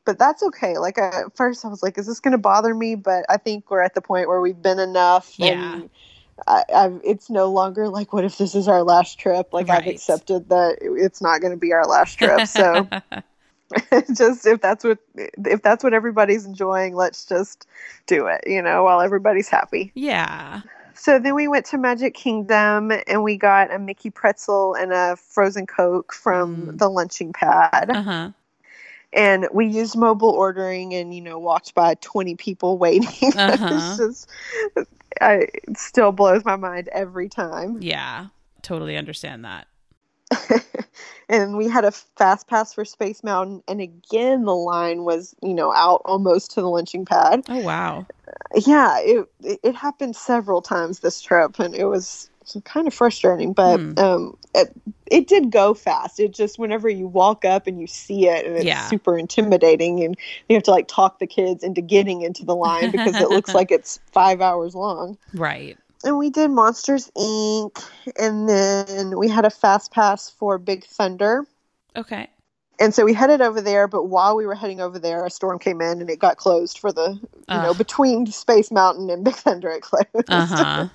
B: but that's okay. Like I, at first, I was like, "Is this going to bother me?" But I think we're at the point where we've been enough,
A: Yeah.
B: and I, I've, it's no longer like, "What if this is our last trip?" Like I've accepted that it's not going to be our last trip. So <laughs> <laughs> just if that's what if that's what everybody's enjoying, let's just do it. You know, while everybody's happy.
A: yeah.
B: So then we went to Magic Kingdom and we got a Mickey pretzel and a frozen Coke from
A: Mm.
B: the lunching pad.
A: Uh huh.
B: And we used mobile ordering and, you know, walked by 20 people waiting. <laughs>
A: Uh-huh.
B: it's just, I, it still blows my mind every time.
A: Yeah. Totally understand that. <laughs>
B: and we had a fast pass for Space Mountain. And again, the line was, you know, out almost to the lunching pad.
A: Oh, wow.
B: yeah it it happened several times this trip and it was kind of frustrating but
A: Hmm.
B: um it, it did go fast it just whenever you walk up and you see it and it's
A: Yeah.
B: super intimidating and you have to like talk the kids into getting into the line because it looks <laughs> like it's five hours long
A: Right.
B: And we did monsters inc. And then we had a fast pass for big thunder.
A: Okay.
B: and so we headed over there but while we were heading over there a storm came in and it got closed for the you know between space mountain and <laughs> big thunder it closed.
A: Uh huh.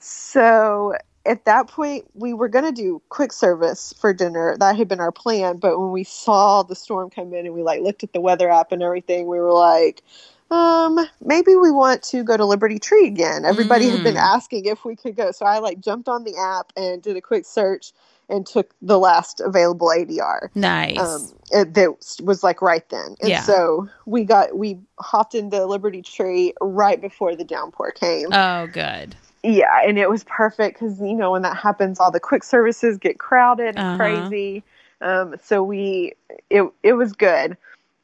B: so at that point we were going to do quick service for dinner. That had been our plan but when we saw the storm come in and we like looked at the weather app and everything we were like um maybe we want to go to liberty tree again everybody had been
A: Mm.
B: asking if we could go so i like jumped on the app and did a quick search and took the last available adr
A: Nice.
B: um, it, that was like right then. And
A: Yeah.
B: so we got we hopped into Liberty Tree right before the downpour came.
A: oh, good.
B: yeah, and it was perfect because you know when that happens, all the quick services get crowded and
A: Uh-huh.
B: crazy. Um, so we it it was good.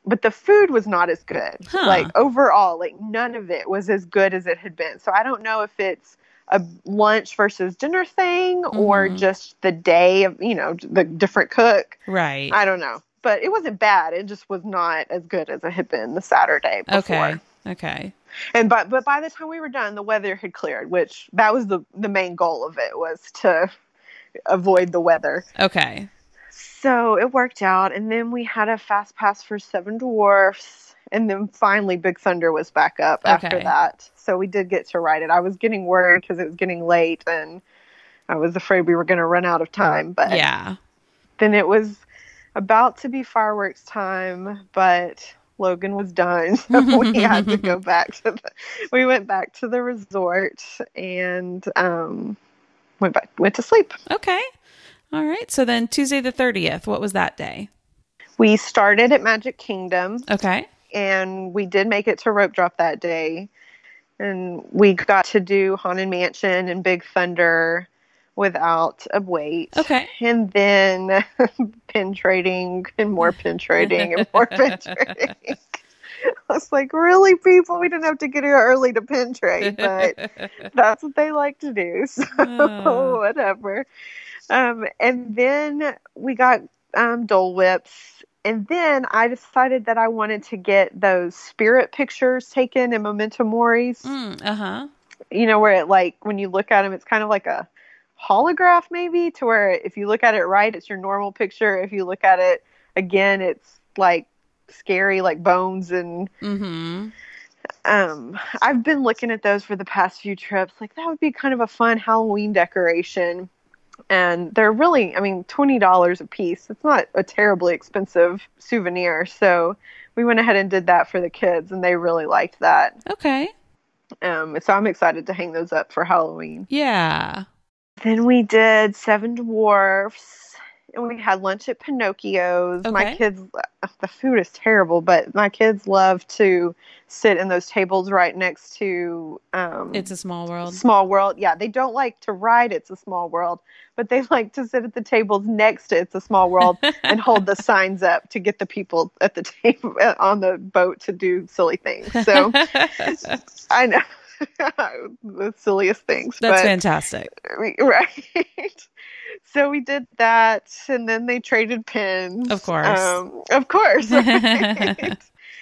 B: But the food was not as good.
A: Huh.
B: Like overall, like none of it was as good as it had been. So I don't know if it's a lunch versus dinner thing or
A: Mhm.
B: just the day of, you know, the different cook.
A: Right.
B: I don't know. But it wasn't bad. It just was not as good as it had been the Saturday before.
A: okay. Okay.
B: And but but by the time we were done, the weather had cleared, which that was the the main goal of it was to avoid the weather.
A: Okay.
B: So it worked out, and then we had a fast pass for Seven Dwarfs, and then finally Big Thunder was back up after that. So we did get to ride it. I was getting worried because it was getting late, and I was afraid we were going to run out of time. But
A: Yeah.
B: then it was about to be fireworks time, but Logan was done, <laughs> so we had to go <laughs> back to the. We went back to the resort and um, went back went to sleep.
A: Okay. All right. So then Tuesday the 30th, what was that day?
B: We started at Magic Kingdom,
A: Okay.
B: and we did make it to Rope Drop that day, and we got to do Haunted Mansion and Big Thunder without a wait.
A: Okay.
B: And then <laughs> pin trading and more pin trading and more pin <laughs> trading. I was like, really, people? We didn't have to get here early to pin trade, but <laughs> that's what they like to do. So
A: Oh.
B: whatever. Um, and then we got um, Dole Whips. And then I decided that I wanted to get those spirit pictures taken in Memento Moris.
A: Mm, uh huh.
B: You know, where it like when you look at them, it's kind of like a holograph, maybe, to where if you look at it right, it's your normal picture. If you look at it again, it's like scary, like bones and.
A: Mm-hmm.
B: Um, I've been looking at those for the past few trips. Like that would be kind of a fun Halloween decoration, and they're really, I mean, twenty dollars a piece. It's not a terribly expensive souvenir. So we went ahead and did that for the kids, and they really liked that.
A: Okay.
B: Um, so I'm excited to hang those up for Halloween.
A: Yeah.
B: Then we did Seven Dwarfs, and we had lunch at Pinocchio's. My kids, the food is terrible, but my kids love to sit in those tables right next to. Um,
A: It's a small world.
B: Small World. Yeah, they don't like to ride It's a Small World, but they <laughs> like to sit at the tables next to It's a Small World <laughs> and hold the signs up to get the people at the <laughs> table on the boat to do silly things. So I know <laughs> the silliest things.
A: That's
B: but,
A: fantastic. <laughs>
B: right. So we did that, and then they traded pins.
A: Of course.
B: Um, of course. right.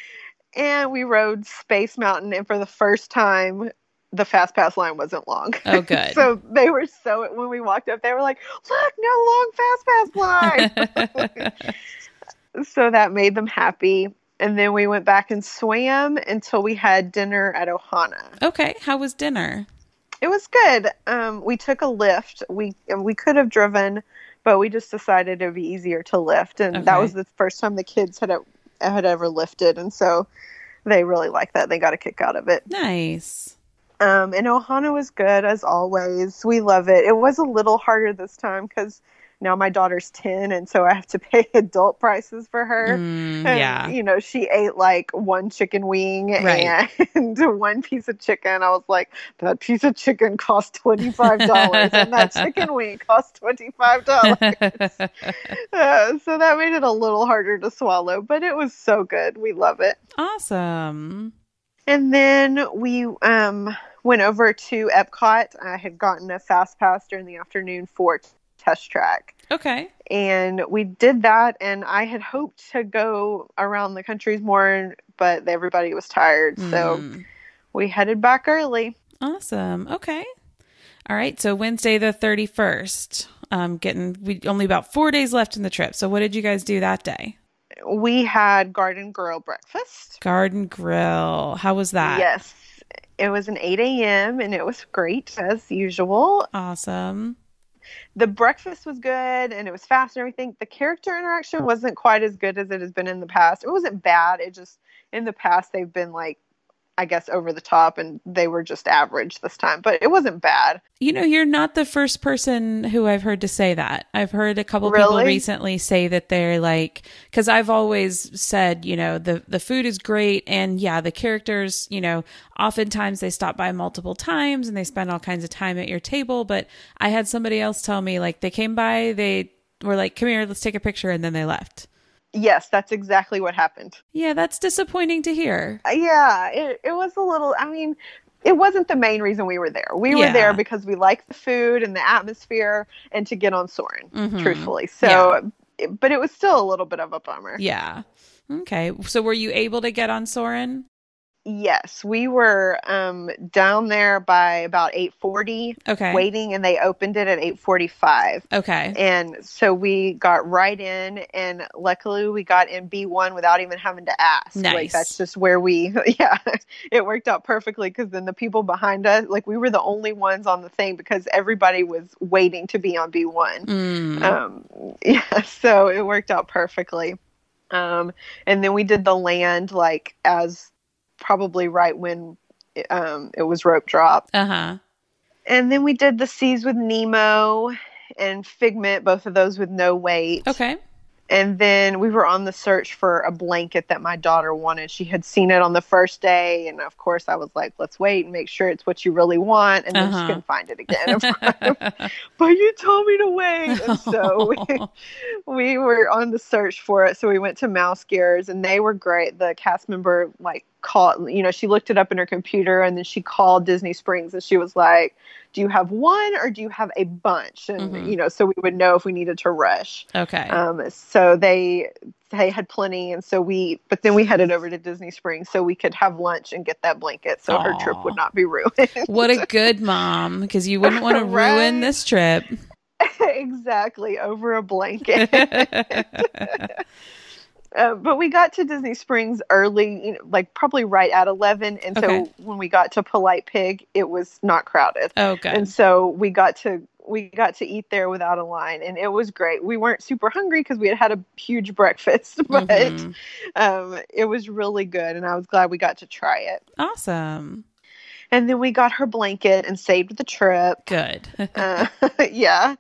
B: <laughs> and we rode Space Mountain, and for the first time, the fast pass line wasn't long.
A: Oh, good.
B: so they were so when we walked up, they were like, "Look, no long fast pass line." so that made them happy. And then we went back and swam until we had dinner at Ohana.
A: okay. How was dinner?
B: It was good. Um, we took a lift. We we could have driven, but we just decided it would be easier to lift, and that was the first time the kids had had ever lifted, and so they really liked that. They got a kick out of it.
A: Nice.
B: Um, and Ohana was good as always. We love it. It was a little harder this time because now my daughter's ten, and so I have to <laughs> pay adult prices for her.
A: Mm,
B: And,
A: yeah.
B: You know, she ate like one chicken wing
A: Right.
B: and <laughs> one piece of chicken. I was like, that piece of chicken cost $25 and that <laughs> chicken wing cost $25. Uh, so that made it a little harder to swallow, but it was so good. We love it.
A: awesome.
B: And then we um, went over to Epcot. I had gotten a fast pass during the afternoon for test track
A: Okay.
B: and we did that and i had hoped to go around the countries more but everybody was tired so
A: Mm,
B: we headed back early
A: awesome. Okay. All right. So Wednesday the 31st. Um, getting we only about four days left in the trip. So what did you guys do that day?
B: we had garden grill breakfast
A: Garden Grill. How was that?
B: yes it was an 8 a.m and it was great as usual
A: Awesome.
B: The breakfast was good and it was fast and everything. The character interaction wasn't quite as good as it has been in the past. It wasn't bad. It just in the past they've been like i guess over the top and they were just average this time but it wasn't bad
A: You know, you're not the first person who I've heard to say that. I've heard a couple people recently say that they're like, because I've always said, you know, the the food is great, and yeah, the characters, you know, oftentimes they stop by multiple times and they spend all kinds of time at your table. But I had somebody else tell me like they came by, they were like, "Come here, let's take a picture," and then they left.
B: Yes that's exactly what happened
A: Yeah, that's disappointing to hear.
B: Uh, yeah it, it was a little i mean it wasn't the main reason we were there we
A: Yeah.
B: were there because we liked the food and the atmosphere and to get on soarin'
A: Mhm.
B: truthfully so it- but it was still a little bit of a bummer
A: Yeah. Okay. So were you able to get on Soarin'?
B: Yes we were um down there by about 840
A: Okay.
B: waiting and they opened it at 845
A: Okay.
B: and so we got right in and luckily we got in b1 without even having to ask
A: Nice.
B: like that's just where we <laughs> yeah it worked out perfectly because then the people behind us like we were the only ones on the thing because everybody was waiting to be on b1
A: Mm.
B: um yeah <laughs> so it worked out perfectly um and then we did the land like as probably right when um it was rope drop
A: Uh huh.
B: and then we did the seas with Nemo and Figment, both of those with no weight.
A: Okay.
B: And then we were on the search for a blanket that my daughter wanted. She had seen it on the first day, and of course, I was like, "Let's wait and make sure it's what you really want." And then
A: Uh-huh.
B: she couldn't find it again. <laughs> But you told me to wait, and <laughs> so we, we were on the search for it. So we went to Mouse Gears, and they were great. The cast member like called, you know, she looked it up in her computer, and then she called Disney Springs, and she was like, "Do you have one, or do you have a bunch?" And
A: Mhm.
B: you know, so we would know if we needed to rush.
A: okay.
B: Um, so they they had plenty, and so we. But then we headed over to Disney Springs so we could have lunch and get that blanket, so her trip would not be ruined.
A: what a <laughs> good mom, because you wouldn't want to
B: Right.
A: ruin this trip. <laughs>
B: exactly over a blanket. <laughs> Uh, but we got to Disney Springs early, you know, like probably right at 11. And so
A: Okay.
B: when we got to Polite Pig, it was not crowded.
A: Oh, good.
B: And so we got to we got to eat there without a line and it was great. We weren't super hungry because we had had a huge <laughs> breakfast, but
A: Mhm.
B: um, it was really good and I was glad we got to try it.
A: Awesome.
B: And then we got her blanket and saved the trip.
A: Good. <laughs>
B: Uh, <laughs> yeah.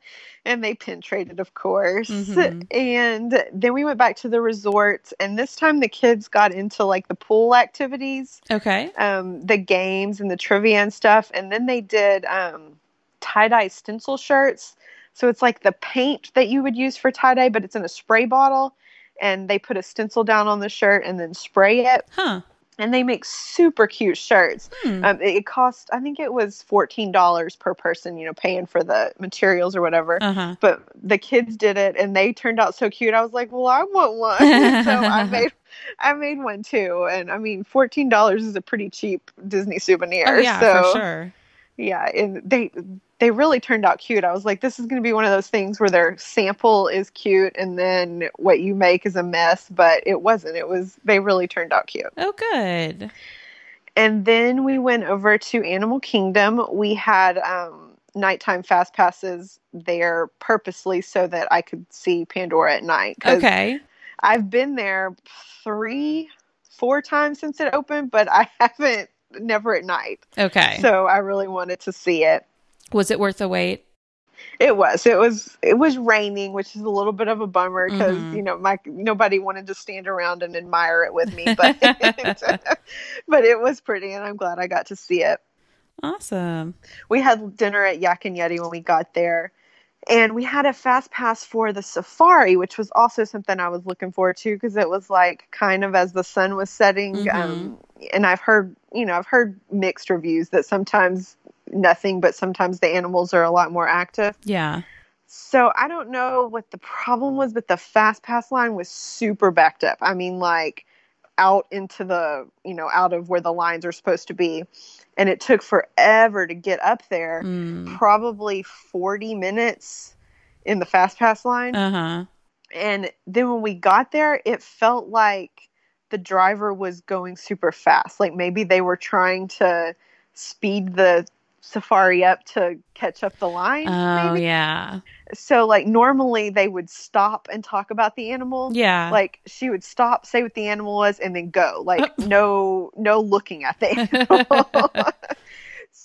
B: And they pin traded, of course.
A: Mhm.
B: And then we went back to the resort. And this time the kids got into like the pool activities,
A: okay.
B: um, the games and the trivia and stuff. And then they did um, tie dye stencil shirts. So it's like the paint that you would use for tie dye, but it's in a spray bottle. And they put a stencil down on the shirt and then spray it.
A: Huh.
B: And they make super cute shirts.
A: Hmm.
B: Um, it, it cost, I think it was fourteen dollars per person, you know, paying for the materials or whatever.
A: Uh huh.
B: But the kids did it, and they turned out so cute. I was like, "Well, I want one." <laughs> so I <laughs> made, I made one too. And I mean, fourteen dollars is a pretty cheap Disney souvenir.
A: Oh yeah,
B: so
A: for sure.
B: yeah, and they they really turned out cute. I was like, this is going to be one of those things where their sample is cute, and then what you make is a mess. But it wasn't. It was. They really turned out cute.
A: Oh, good.
B: And then we went over to Animal Kingdom. We had um, nighttime fast passes there purposely so that I could see Pandora at night.
A: Okay.
B: I've been there three, four times since it opened, but I <laughs> haven't, never at night.
A: Okay.
B: So I really wanted to see it.
A: Was it worth the wait?
B: It was. It was. It was raining, which is a little bit of a bummer because
A: Mhm.
B: you know my nobody wanted to stand around and admire it with me, but <laughs> but it was pretty, and I'm glad I got to see it.
A: Awesome.
B: we had dinner at Yak and Yeti when we got there. And we had a fast pass for the safari, which was also something I was looking forward to because it was like kind of as the sun was setting.
A: Mhm.
B: Um, and I've heard, you know, I've heard mixed reviews that sometimes nothing, but sometimes the animals are a lot more active.
A: Yeah.
B: So I don't know what the problem was, but the fast pass line was super backed up. I mean, like out into the, you know, out of where the lines are supposed to be. And it took forever to get up there
A: Mm.
B: probably 40 minutes in the fast pass line
A: Uh huh.
B: and then when we got there it felt like the driver was going super fast like maybe they were trying to speed the safari up to catch up the line
A: Oh
B: maybe
A: yeah.
B: so like normally they would stop and talk about the animal
A: Yeah.
B: like she would stop say what the animal was and then go like <laughs> no no looking at the <laughs> animal <laughs>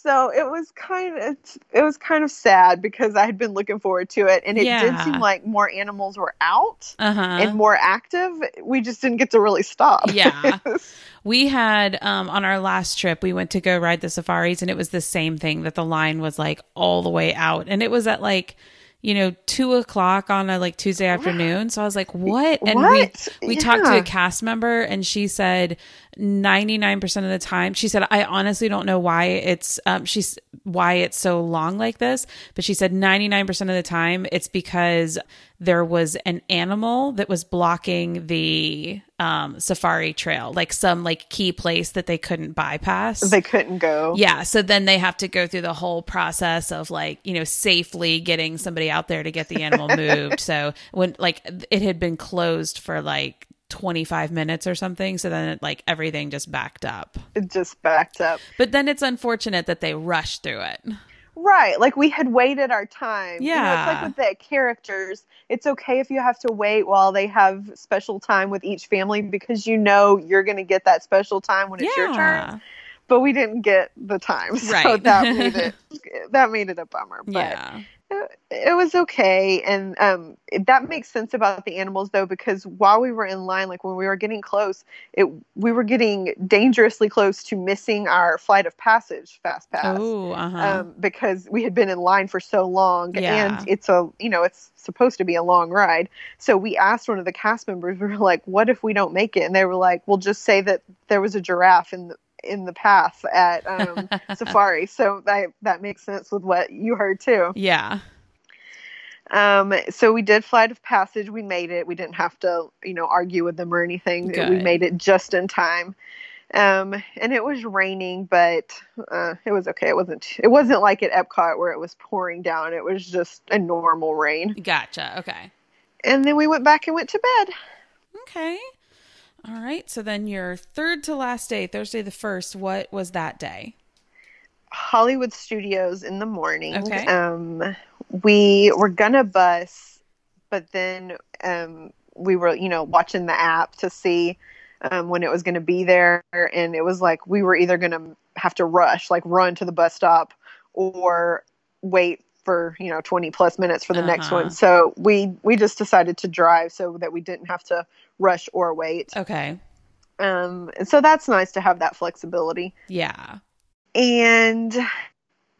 B: so it was kind of it was kind of sad because i had been looking forward to it and it did seem like more animals were out
A: uh huh.
B: and more active we just didn't get to really stop
A: Yeah. <laughs> We had um on our last trip, we went to go ride the safaris and it was the same thing that the line was like all the way out. And it was at like, you know, two o'clock on a like Tuesday afternoon. So I was like, what? And
B: What?
A: we we talked to a cast member and she said 99% of the time, she said, I honestly don't know why it's um she's why it's so long like this, but she said 99% of the time it's because there was an animal that was blocking the um, safari trail, like some like key place that they couldn't bypass.
B: they couldn't go
A: yeah, so then they have to go through the whole process of like you know safely getting somebody out there to get the animal <laughs> moved. So when like it had been closed for like 25 minutes or something, so then it, like everything just backed up.
B: it just backed up
A: But then it's unfortunate that they rushed through it.
B: Right. Like we had waited our time. You know,
A: Yeah.
B: it's like with the characters. It's okay if you have to wait while they have special time with each family because you know you're going to get that special time when it's your turn. But we didn't get the time. <laughs> So
A: Right.
B: that made <laughs> it that made it a bummer. But
A: Yeah.
B: It, was okay and um that makes sense about the animals though because while we were in line like when we were getting close it we were getting dangerously close to missing our flight of passage fast pass
A: Oh, uh huh.
B: um, because we had been in line for so long
A: Yeah.
B: and it's a you know it's supposed to be a long ride so we asked one of the cast members we were like what if we don't make it and they were like well just say that there was a giraffe in the in the path at um, <laughs> safari. So that that makes sense with what you heard too.
A: Yeah.
B: um, so we did flight of passage. We made it. We didn't have to you know argue with them or anything. We made it just in time. Um, and it was raining but uh, it was okay. It wasn't it wasn't like at epcot where it was pouring down. It was just a normal rain.
A: Gotcha. Okay.
B: and then we went back and went to bed.
A: Okay. All right. So then your third to last day, Thursday the 1st, what was that day?
B: Hollywood Studios in the morning.
A: Okay.
B: Um, we were gonna bus, but then um, we were, you know, watching the app to see um, when it was going to be there, and it was like we were either going to have to rush, like run to the bus stop, or wait for you know 20 plus minutes for the next
A: Uh-huh.
B: one. So we we just decided to drive so that we didn't have to rush or wait.
A: Okay.
B: Um, and so that's nice to have that flexibility
A: Yeah.
B: and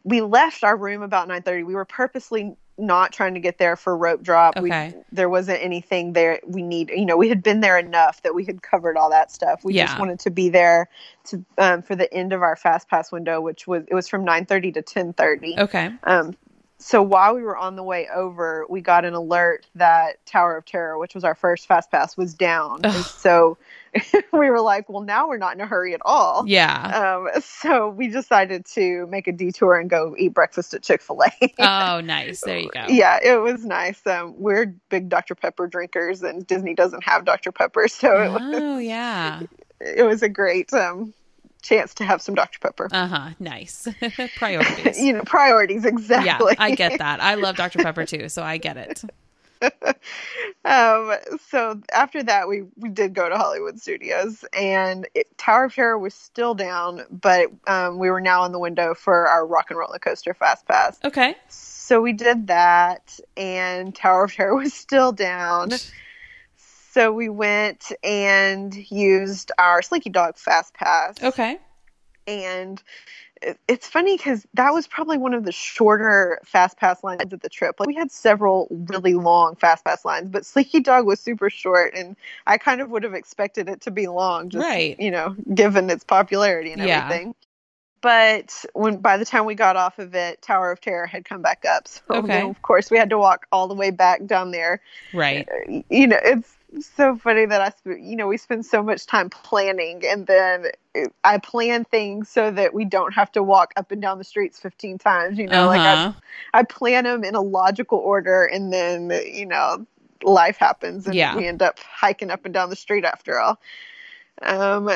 B: we left our room about 9.30 we were purposely not trying to get there for rope drop
A: Okay.
B: we, there wasn't anything there we need you know we had been there enough that we had covered all that stuff we
A: Yeah.
B: just wanted to be there to um, for the end of our fast pass window which was it was from 9.30 to 10.30
A: Okay.
B: um, so while we were on the way over, we got an alert that Tower of Terror, which was our first fast pass, was down. So <laughs> we were like, well, now we're not in a hurry at all.
A: Yeah.
B: Um, so we decided to make a detour and go eat breakfast at Chick Fil A.
A: Oh, <laughs> nice. There you go.
B: yeah, it was nice. Um, we're big Dr Pepper drinkers, and Disney doesn't have Dr Pepper, so it was
A: Oh, yeah. <laughs>
B: it was a great um, chance to have some Dr Pepper.
A: Uh huh. Nice. <laughs> <laughs> Priorities.
B: you know, priorities exactly.
A: Yeah, I get that. I love Dr. Pepper <laughs> too, so I get it.
B: um, so after that, we we did go to Hollywood Studios, and it, Tower of Terror was still down, but um, we were now in the window for our Rock and Roller Coaster Fast Pass.
A: Okay.
B: So we did that, and Tower of Terror was still down. So we went and used our Slinky Dog Fast Pass.
A: Okay.
B: And it's funny because that was probably one of the shorter Fast Pass lines of the trip. Like we had several really long Fast Pass lines, but Slinky Dog was super short, and I kind of would have expected it to be long, just
A: Right.
B: you know, given its popularity and
A: Yeah.
B: everything. But when by the time we got off of it, Tower of Terror had come back up. So
A: Okay.
B: then, of course, we had to walk all the way back down there.
A: Right.
B: Uh, you know, it's so funny that I, sp- you know, we spend so much time planning, and then I plan things so that we don't have to walk up and down the streets 15 times. You know, like I,
A: Uh-huh.
B: I plan them in a logical order, and then you know, life happens, and
A: Yeah.
B: we end up hiking up and down the street after all. Um,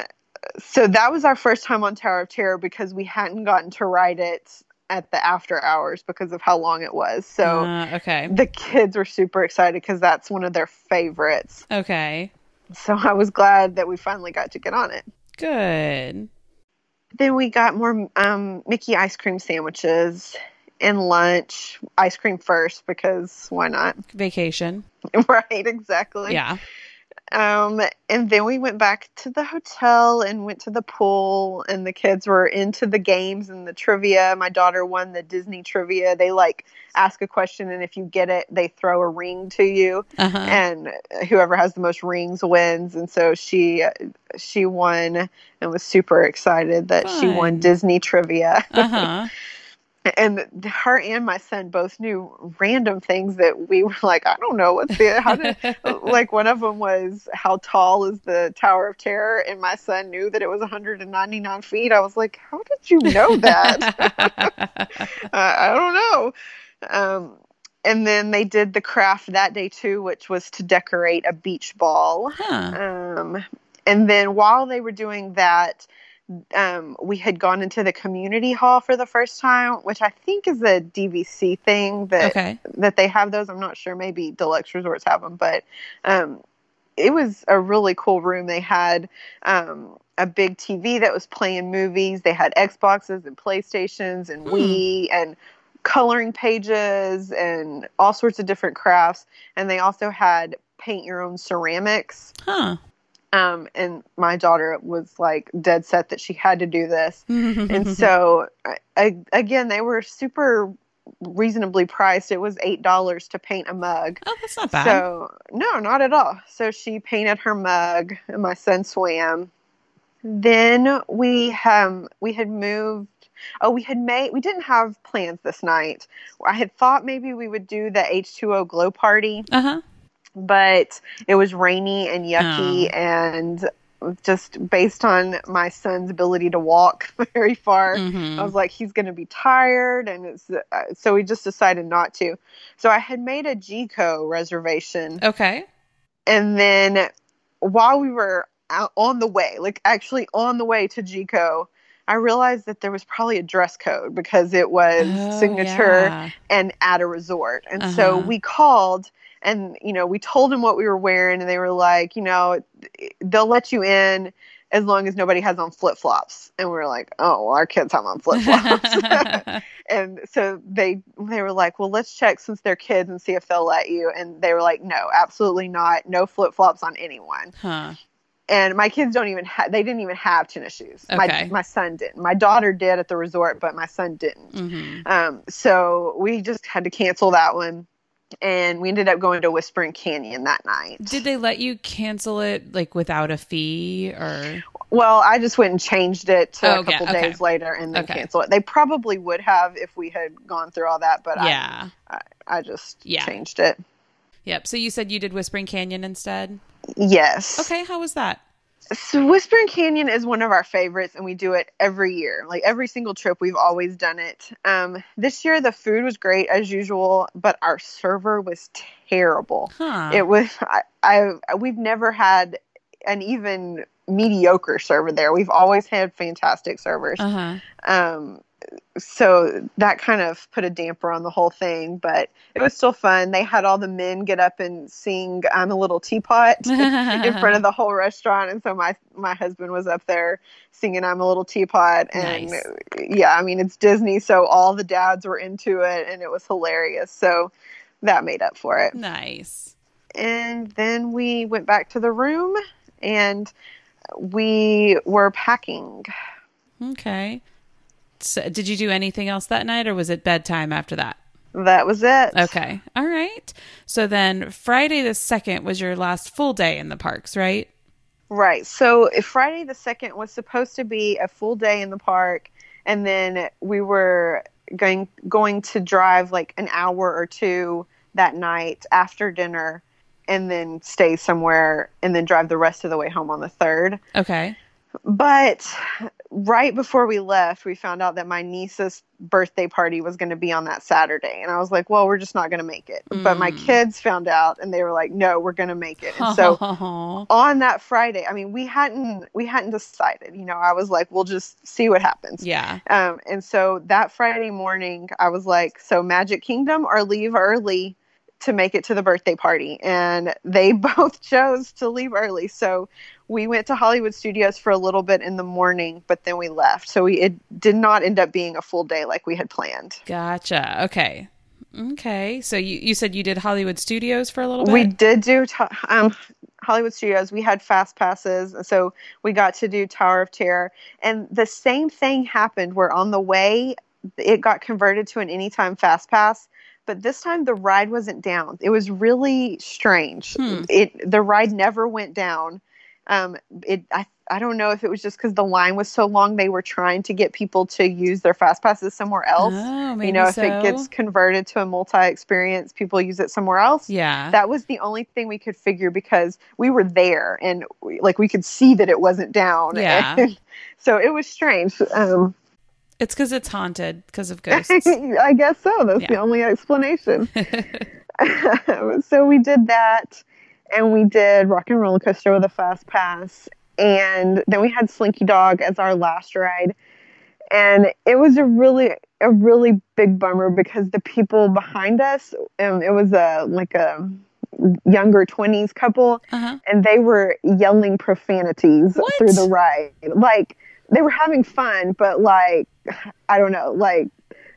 B: so that was our first time on Tower of Terror because we hadn't gotten to ride it at the after hours because of how long it was. So
A: Uh, okay.
B: the kids were super excited because that's one of their favorites.
A: Okay.
B: So I was glad that we finally got to get on it.
A: Good.
B: Then we got more um, Mickey ice cream sandwiches and lunch. Ice cream first because why not?
A: Vacation. <laughs>
B: right, exactly.
A: Yeah.
B: Um, and then we went back to the hotel and went to the pool, and the kids were into the games and the trivia. My daughter won the Disney trivia. They like ask a question, and if you get it, they throw a ring to you,
A: Uh huh.
B: and whoever has the most rings wins. And so she she won and was super excited that she won Disney trivia. <laughs>
A: Uh huh.
B: And her and my son both knew random things that we were like, I don't know what's the how did <laughs> like one of them was how tall is the Tower of Terror, and my son knew that it was 199 feet. I was like, how did you know that? <laughs> uh, I don't know. Um, and then they did the craft that day too, which was to decorate a beach ball.
A: huh.
B: Um, and then while they were doing that, um, we had gone into the community hall for the first time, which I think is a DVC thing that
A: Okay.
B: that they have those. I'm not sure. Maybe deluxe resorts have them, but um, it was a really cool room. They had um, a big TV that was playing movies. They had Xboxes and PlayStations and
A: Hmm.
B: Wii and coloring pages and all sorts of different crafts. And they also had paint your own ceramics.
A: Huh.
B: Um, and my daughter was like dead set that she had to do this. And so I, again they were super reasonably priced. It was eight dollars to paint a mug.
A: Oh, that's not bad.
B: so no not at all. So she painted her mug and my son swam. Then we um we had moved oh we had made we didn't have plans this night. I had thought maybe we would do the h2o glow party.
A: Uh huh.
B: But it was rainy and yucky
A: Oh.
B: and just based on my son's ability to walk <laughs> very far
A: hmm
B: i was like he's going to be tired and it's uh, so we just decided not to so i had made a Jiko reservation
A: Okay.
B: and then while we were out on the way, like actually on the way to Jiko, I realized that there was probably a dress code because it was
A: Oh,
B: signature
A: yeah.
B: and at a resort. And so
A: Uh-huh.
B: we called and, you know, we told them what we were wearing and they were like, you know, they'll let you in as long as nobody has on flip flops. And we were like, oh, well, our kids have on flip flops. <laughs> <laughs> and so they they were like, well, let's check since they're kids and see if they'll let you. And they were like, no, absolutely not. No flip flops on anyone
A: huh.
B: and my kids don't even have they didn't even have tennis shoes
A: Okay.
B: my, my son didn't my daughter did at the resort but my son didn't
A: hmm
B: um, so we just had to cancel that one and we ended up going to whispering canyon that night
A: Did they let you cancel it like without a fee or?
B: well i just went and changed it to
A: Oh,
B: a couple
A: yeah, okay.
B: days later and then
A: Okay.
B: canceled it they probably would have if we had gone through all that but
A: Yeah.
B: I, I, I just
A: Yeah.
B: changed it
A: Yep. So you said you did Whispering Canyon instead.
B: yes
A: Okay. How was that?
B: So Whispering Canyon is one of our favorites, and we do it every year. Like every single trip, we've always done it. Um, this year, the food was great as usual, but our server was terrible.
A: Huh.
B: It was I, I we've never had an even mediocre server there. We've always had fantastic servers.
A: uh huh.
B: Um, so that kind of put a damper on the whole thing, but it was still fun. They had all the men get up and sing "I'm a Little Teapot" <laughs> in front of the whole restaurant, and so my my husband was up there singing "I'm a Little Teapot," and
A: Nice.
B: yeah, I mean it's Disney, so all the dads were into it, and it was hilarious. So that made up for it.
A: Nice.
B: And then we went back to the room, and we were packing.
A: Okay. Did you do anything else that night, or was it bedtime after that?
B: That was it.
A: Okay. All right. So then Friday the 2nd was your last full day in the parks, right?
B: Right. So if Friday the second was supposed to be a full day in the park, and then we were going going to drive like an hour or two that night after dinner, and then stay somewhere, and then drive the rest of the way home on the third.
A: Okay.
B: But right before we left, we found out that my niece's birthday party was going to be on that Saturday, and I was like, "Well, we're just not going to make it." But my
A: Mm.
B: kids found out, and they were like, "No, we're going to make it." And so <laughs> on that Friday, I mean, we hadn't we hadn't decided. You know, I was like, we'll just see what happens.
A: yeah.
B: Um, and so that Friday morning, I was like, so Magic Kingdom or leave early to make it to the birthday party, and they <laughs> both chose to leave early. So we went to Hollywood Studios for a little bit in the morning, but then we left. So we it did not end up being a full day like we had planned.
A: Gotcha. Okay. Okay. So you, you said you did Hollywood Studios for a little bit?
B: We did do t- um, Hollywood Studios. We had fast passes, so we got to do Tower of Terror. And the same thing happened where on the way it got converted to an anytime fast pass, but this time the ride wasn't down. It was really strange.
A: Hmm.
B: It the ride never went down. Um, it I I don't know if it was just because the line was so long they were trying to get people to use their fast passes somewhere else.
A: Oh, maybe
B: you know, if
A: so.
B: it gets converted to a multi-experience, people use it somewhere else
A: Yeah.
B: that was the only thing we could figure because we were there and we, like we could see that it wasn't down
A: Yeah. <laughs>
B: So it was strange um
A: it's because it's haunted because of <laughs> ghosts.
B: i guess so that's the only explanation <laughs> <laughs> so we did that and we did rock and roller coaster with a fast pass and then we had slinky dog as our last ride and it was a really a really big bummer because the people behind us um, it was a like a younger 20s couple
A: uh-huh.
B: and they were yelling profanities
A: What?
B: through the ride like they were having fun but like i don't know like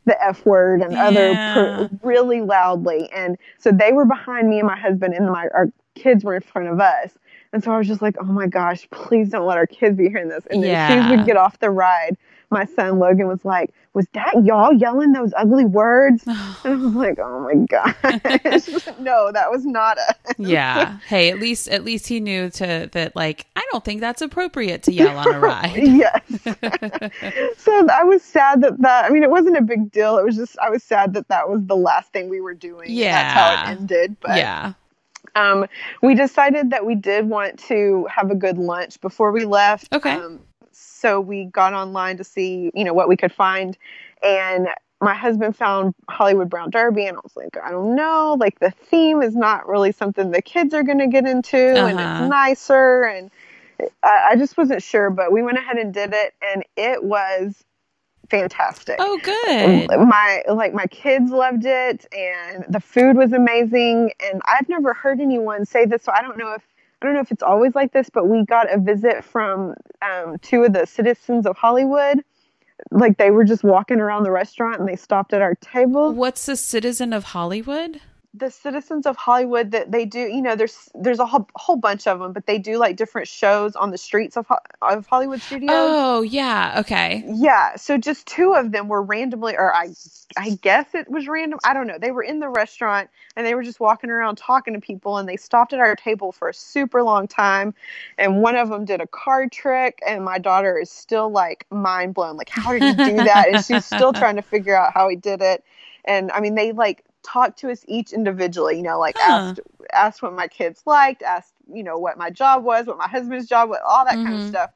B: the f word and other
A: Yeah.
B: per- really loudly. And so they were behind me and my husband and my our kids were in front of us. And so i was just like oh my gosh please don't let our kids be hearing this. And then as soon as we get off the ride my son logan was like was that y'all yelling those ugly words <sighs> and i was like oh my gosh <laughs> no that was not us
A: yeah. Hey, at least at least he knew to that like I don't think that's appropriate to yell on a ride. <laughs>
B: yes. <laughs> so I was sad that that. I mean, it wasn't a big deal. It was just I was sad that that was the last thing we were doing. Yeah. that's how it ended. But
A: yeah.
B: um, we decided that we did want to have a good lunch before we left.
A: Okay.
B: Um, so we got online to see, you know, what we could find, and my husband found Hollywood Brown Derby, and I was like, I don't know, like the theme is not really something the kids are going to get into, and
A: Uh-huh.
B: it's nicer, and I, I just wasn't sure, but we went ahead and did it, and it was fantastic.
A: Oh, good.
B: My like my kids loved it, and the food was amazing. And I've never heard anyone say this, so I don't know if I don't know if it's always like this, but we got a visit from um, two of the citizens of Hollywood. Like they were just walking around the restaurant and they stopped at our table.
A: What's a citizen of Hollywood?
B: The citizens of Hollywood that they do, you know, there's there's a whole, whole bunch of them, but they do like different shows on the streets of of Hollywood studios.
A: Oh, yeah, okay.
B: Yeah, so just two of them were randomly or I I guess it was random. I don't know. They were in the restaurant and they were just walking around talking to people and they stopped at our table for a super long time and one of them did a card trick and my daughter is still like mind blown like how did he do that? and she's still <laughs> trying to figure out how he did it. And I mean, they like talked to us each individually, you know, like huh. asked asked what my kids liked, asked, you know, what my job was, what my husband's job was, all that mm-hmm. kind of mm-hmm. stuff.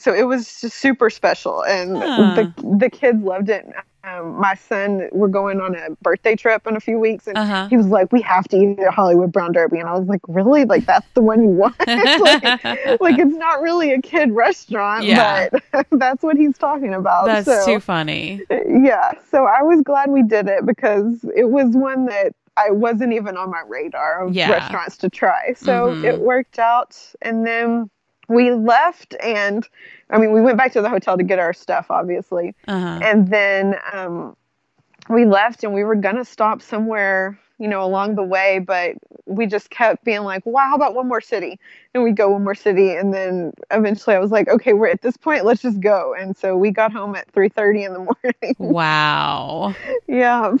B: So it was just super special and huh. the the kids loved it um, my son, we're going on a birthday trip in a few weeks, and uh-huh. he was like, "We have to eat at Hollywood Brown Derby," and I was like, "Really? Like that's the one you want? <laughs> like, like, it's not really a kid restaurant, yeah. but <laughs> that's what he's talking about."
A: That's so, too funny.
B: Yeah, so I was glad we did it because it was one that I wasn't even on my radar of yeah. restaurants to try. So mm-hmm. it worked out, and then we left and I mean, we went back to the hotel to get our stuff, obviously. Uh-huh. And then um, we left and we were going to stop somewhere, you know, along the way, but we just kept being like, wow, how about one more city? And we go one more city. And then eventually I was like, okay, we're at this point, let's just go. And so we got home at 3.30 in the <laughs> morning.
A: Wow.
B: yeah.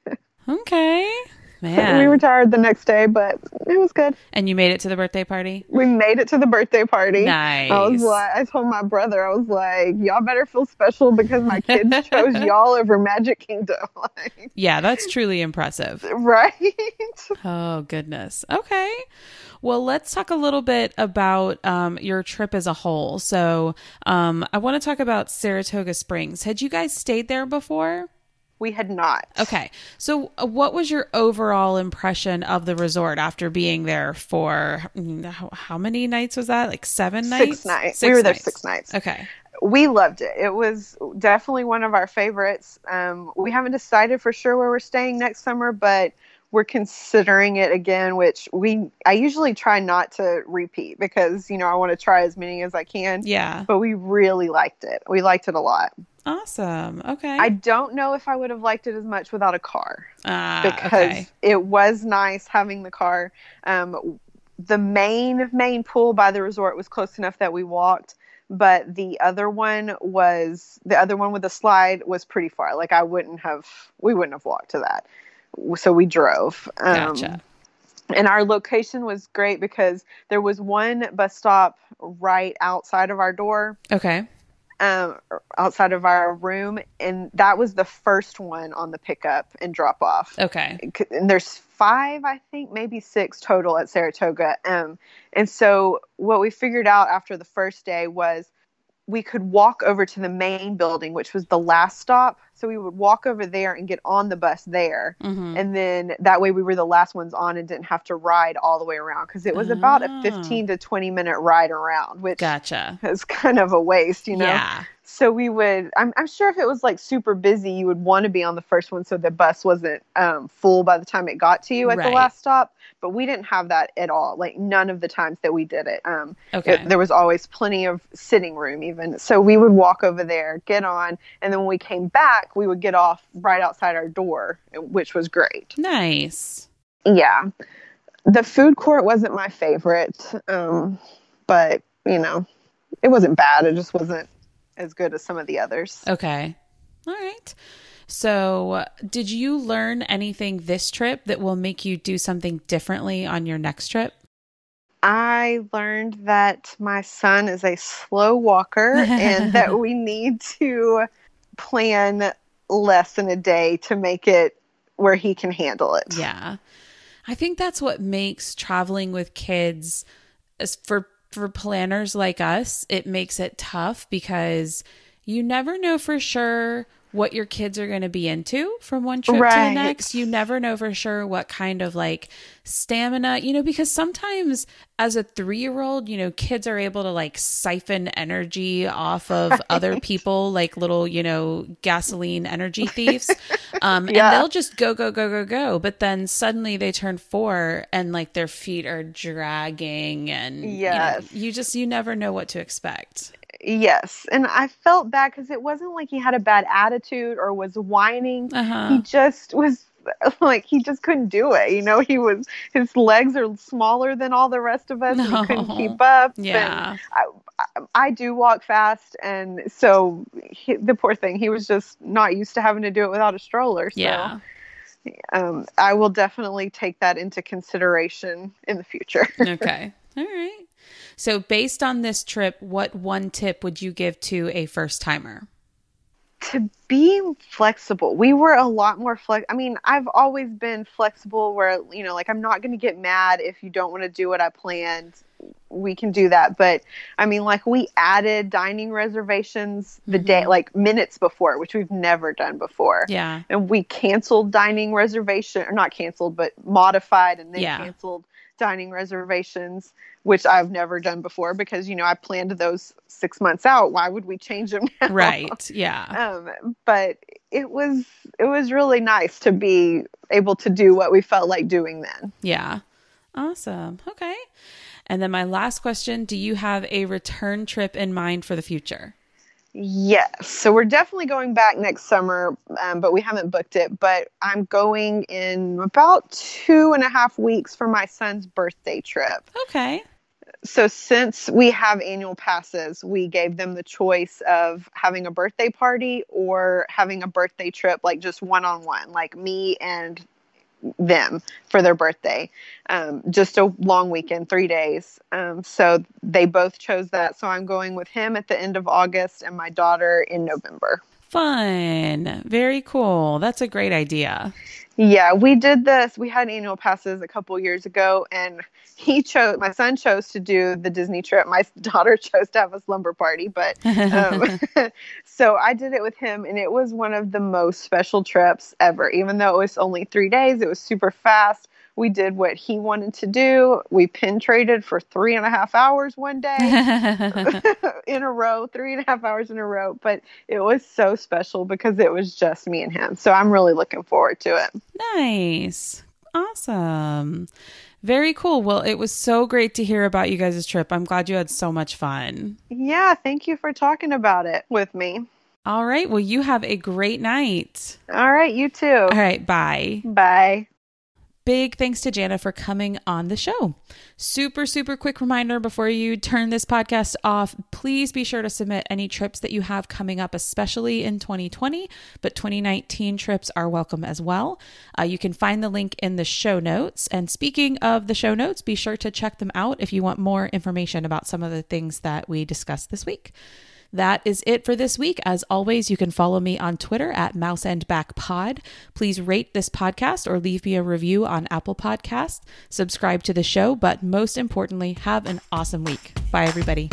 B: <laughs>
A: okay. Man.
B: We retired the next day, but it was good.
A: And you made it to the birthday party?
B: We made it to the birthday party.
A: Nice.
B: I was like, I told my brother, I was like, y'all better feel special because my kids <laughs> chose y'all over Magic Kingdom. <laughs>
A: yeah, that's truly impressive.
B: Right?
A: oh, goodness. Okay. Well, let's talk a little bit about um, your trip as a whole. So, um, I want to talk about Saratoga Springs. Had you guys stayed there before?
B: We had not.
A: Okay. So, uh, what was your overall impression of the resort after being there for mm, how many nights was that? Like seven nights?
B: Six nights. Six we were nights. there six nights.
A: Okay.
B: We loved it. It was definitely one of our favorites. Um, we haven't decided for sure where we're staying next summer, but we're considering it again which we i usually try not to repeat because you know i want to try as many as i can
A: yeah
B: but we really liked it we liked it a lot
A: Awesome. Okay.
B: I don't know if I would have liked it as much without a car.
A: Uh,
B: because
A: okay.
B: it was nice having the car. Um, the main main pool by the resort was close enough that we walked, but the other one was the other one with the slide was pretty far. Like I wouldn't have we wouldn't have walked to that. So we drove.
A: Um, gotcha.
B: And our location was great because there was one bus stop right outside of our door.
A: Okay
B: um, outside of our room, and that was the first one on the pickup and drop off.
A: Okay.
B: And there's five, I think, maybe six total at Saratoga. Um, and so what we figured out after the first day was we could walk over to the main building, which was the last stop. So we would walk over there and get on the bus there. Mm-hmm. And then that way we were the last ones on and didn't have to ride all the way around because it was about a 15 to 20 minute ride around, which
A: gotcha.
B: is kind of a waste, you know?
A: Yeah
B: so we would I'm, I'm sure if it was like super busy you would want to be on the first one so the bus wasn't um, full by the time it got to you at right. the last stop but we didn't have that at all like none of the times that we did it um
A: okay.
B: It, there was always plenty of sitting room even so we would walk over there get on and then when we came back we would get off right outside our door which was great
A: nice
B: yeah the food court wasn't my favorite um but you know it wasn't bad it just wasn't as good as some of the others.
A: Okay. All right. So, did you learn anything this trip that will make you do something differently on your next trip?
B: I learned that my son is a slow walker and <laughs> that we need to plan less than a day to make it where he can handle it.
A: Yeah. I think that's what makes traveling with kids as for for planners like us, it makes it tough because you never know for sure what your kids are going to be into from one trip right. to the next. You never know for sure what kind of like stamina, you know, because sometimes as a three year old, you know, kids are able to like siphon energy off of right. other people, like little, you know, gasoline energy <laughs> thieves. Um, yeah. And they'll just go, go, go, go, go. But then suddenly they turn four and like their feet are dragging and yes. you, know, you just, you never know what to expect.
B: Yes. And I felt bad because it wasn't like he had a bad attitude or was whining. Uh-huh. He just was <laughs> like he just couldn't do it. You know, he was his legs are smaller than all the rest of us. No. He couldn't keep up.
A: Yeah,
B: I, I, I, do walk fast, and so he, the poor thing, he was just not used to having to do it without a stroller. So.
A: Yeah.
B: Um, I will definitely take that into consideration in the future.
A: okay. All right. So, based on this trip, what one tip would you give to a first timer?
B: To be flexible. We were a lot more flex. I mean, I've always been flexible where, you know, like I'm not going to get mad if you don't want to do what I planned. We can do that. But I mean, like we added dining reservations the day, mm-hmm. like minutes before, which we've never done before.
A: Yeah.
B: And we canceled dining reservation, or not canceled, but modified and then yeah. canceled dining reservations, which I've never done before because, you know, I planned those six months out. Why would we change them now?
A: Right. <laughs> Yeah.
B: Um, but it was, it was really nice to be able to do what we felt like doing then.
A: Yeah. Awesome. Okay. And then my last question Do you have a return trip in mind for the future?
B: Yes. So we're definitely going back next summer, um, but we haven't booked it. But I'm going in about two and a half weeks for my son's birthday trip.
A: Okay.
B: So since we have annual passes, we gave them the choice of having a birthday party or having a birthday trip, like just one on one, like me and them for their birthday. Um, just a long weekend, three days. Um, so they both chose that. So I'm going with him at the end of August and my daughter in November.
A: Fun. Very cool. That's a great idea.
B: Yeah, we did this. We had annual passes a couple years ago, and he chose. My son chose to do the Disney trip. My <laughs> daughter chose to have a slumber party, but um, <laughs> so I did it with him, and it was one of the most special trips ever. Even though it was only three days, it was super fast. We did what he wanted to do. We pin traded for three and a half hours one day <laughs> <laughs> in a row, three and a half hours in a row. But it was so special because it was just me and him. So I'm really looking forward to it.
A: Nice. Awesome. Very cool. Well, it was so great to hear about you guys' trip. I'm glad you had so much fun.
B: Yeah, thank you for talking about it with me.
A: All right. Well, you have a great night.
B: All right. You too.
A: All right. Bye.
B: Bye.
A: Big thanks to Jana for coming on the show. Super, super quick reminder before you turn this podcast off please be sure to submit any trips that you have coming up, especially in 2020, but 2019 trips are welcome as well. Uh, you can find the link in the show notes. And speaking of the show notes, be sure to check them out if you want more information about some of the things that we discussed this week. That is it for this week. As always, you can follow me on Twitter at Mouse and Back Pod. Please rate this podcast or leave me a review on Apple Podcasts. Subscribe to the show, but most importantly, have an awesome week. Bye, everybody.